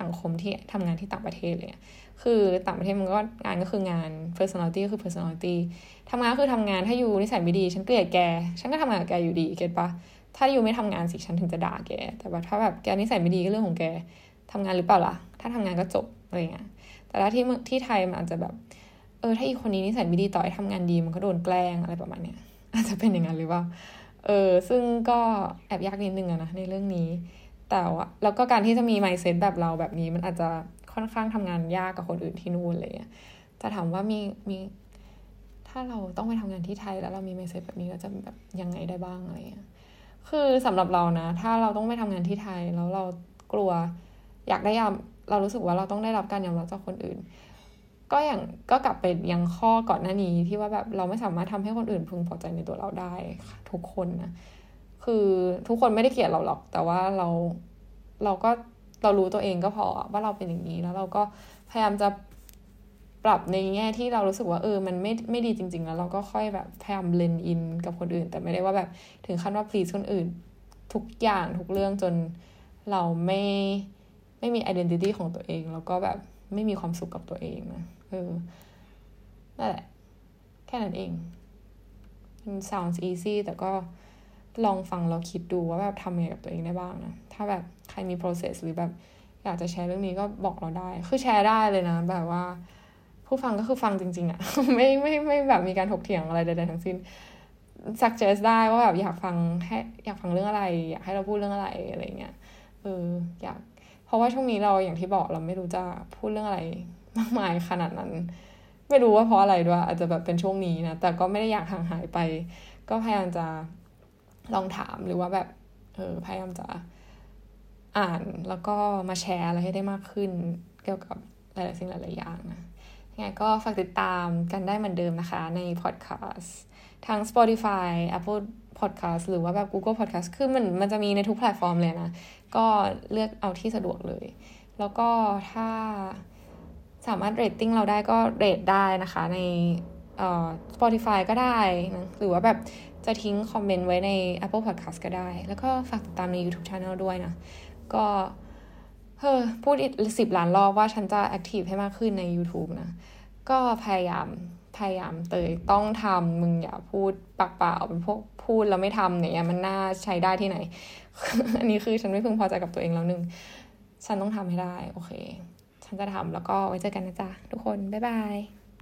สังคมที่ทำงานที่ต่างประเทศเลย คือต่างประเทศมันก็งานก็คืองาน personality ก็คือ personality ทำงานคือทำงานถ้าอยู่นิสัยไม่ดี ฉันเกลียดแก ฉันก็ทำงานกับแกอยู่ดีเก็ตปะถ้าอยู่ไม่ทำงานสิฉันถึงจะด่าแก แต่ว่าถ้าแบบแกนิสัยไม่ดีก็เรื่องของแกทำงานหรือเปล่าล่ะ ถ้าทำงานก็จบอะไรเงี้ยแต่ถ้าที่ที่ไทยมันอาจจะแบบ เออถ้าอีกคนนี้นิสัยไม่ดีต่อให้ทำงานดีมันก็โดนแกล้งอะไรประมาณเนี้ยอาจจะเป็นอย่างนั้นหรือเปล่าเออซึ่งก็แอบยากนิดนึงอะนะในเรื่องนี้ แต่ว่าแล้วก็การที่จะมีไมเซ็ตแบบเราแบบนี้มันอาจจะ ค่อนข้างทำงานยากกับคนอื่นที่นู่นเลยจะถามว่ามีมีถ้าเราต้องไปทำงานที่ไทยแล้วเรามีไมเซ็ตแบบนี้เราจะแบบยังไงได้บ้างอะไรเงี้ยคือสำหรับเรานะ ถ้าเราต้องไปทำงานที่ไทยแล้วเรากลัวอยากได้ยามเรารู้สึกว่าเราต้องได้รับการยอมรับจากคนอื่น ก็อย่างก็กลับไปยังข้อก่อนหน้านี้ที่ว่าแบบเราไม่สามารถทำให้คนอื่นพึงพอใจในตัวเราได้ทุกคนนะคือทุกคนไม่ได้เกลียดเราหรอก แต่ว่าเราเราก็ เรารู้ตัวเองก็พอว่าเราเป็นอย่างนี้แล้วเราก็พยายามจะปรับในแง่ที่เรารู้สึกว่าเออ มันไม่ไม่ดีจริง ๆ แล้วเราก็ค่อยแบบพยายาม blend in กับคนอื่น แต่ไม่ได้ว่าแบบถึงขั้นว่า please คนอื่น ทุกอย่างทุกเรื่องจนเราไม่ไม่มี identity ของตัวเอง แล้วก็แบบไม่มีความสุขกับตัวเองนะเออนั่นแหละ แค่นั้นเองมัน sounds easy แต่ก็ ลองฟังเราคิดดูว่าแบบทำยังไงกับตัวเองได้บ้างนะ ถ้าแบบใครมี process หรือแบบอยากจะแชร์เรื่องนี้ก็บอกเราได้ คือแชร์ได้เลยนะ แบบว่า ผู้ฟังก็คือฟังจริง ๆอะ่ะไม่ไม่ไม่แบบมีการถกเถียงอะไรใดๆทั้งสิ้น suggest ได้ว่าแบบอยากฟังให้อยากฟังเรื่องอะไร อยากให้เราพูดเรื่องอะไรอะไรเงี้ยเอออยาก เพราะว่าช่วงนี้เราอย่างที่บอกเราไม่รู้จะพูดเรื่องอะไรมากมายขนาดนั้น ไม่รู้ว่าเพราะอะไรด้วยอาจจะแบบเป็นช่วงนี้นะแต่ก็ไม่ได้อยากห่างหายไป ก็พยายามจะ ลองถามหรือว่าแบบเออพยายามจะอ่านแล้วก็มาแชร์อะไรให้ได้มากขึ้น เกี่ยวกับหลายๆสิ่งหลายๆอย่างนะยังไงก็ฝากติดตามกันได้เหมือนเดิมนะคะในพอดแคสต์ทั้ง Spotify Apple Podcast หรือว่าแบบ Google Podcast คือมันมันจะมีในทุกแพลตฟอร์มเลยนะ ก็เลือกเอาที่สะดวกเลย แล้วก็ถ้าสามารถเรตติ้งเราได้ก็เรตได้นะคะในเอ่อ Spotify ก็ได้นะหรือว่าแบบ จะทิ้งคอมเมนต์ไว้ใน Apple Podcast ก็ได้ แล้วก็ฝากติดตามใน YouTube Channel ด้วยนะ ก็เฮ้อพูดอีกสิบล้านรอบว่าฉันจะแอคทีฟให้มากขึ้นใน YouTube นะ ก็พยายามพยายามเตยต้องทำมึงอย่าพูดปากเปล่าเป็นพวกพูดแล้วไม่ทำเนี่ยมันน่าใช้ได้ที่ไหน อันนี้คือฉันไม่พึงพอใจกับตัวเองแล้วหนึ่งฉันต้องทำให้ได้ โอเค ฉันจะทำแล้วก็ไว้เจอกันนะจ๊ะ ทุกคน บ๊ายบาย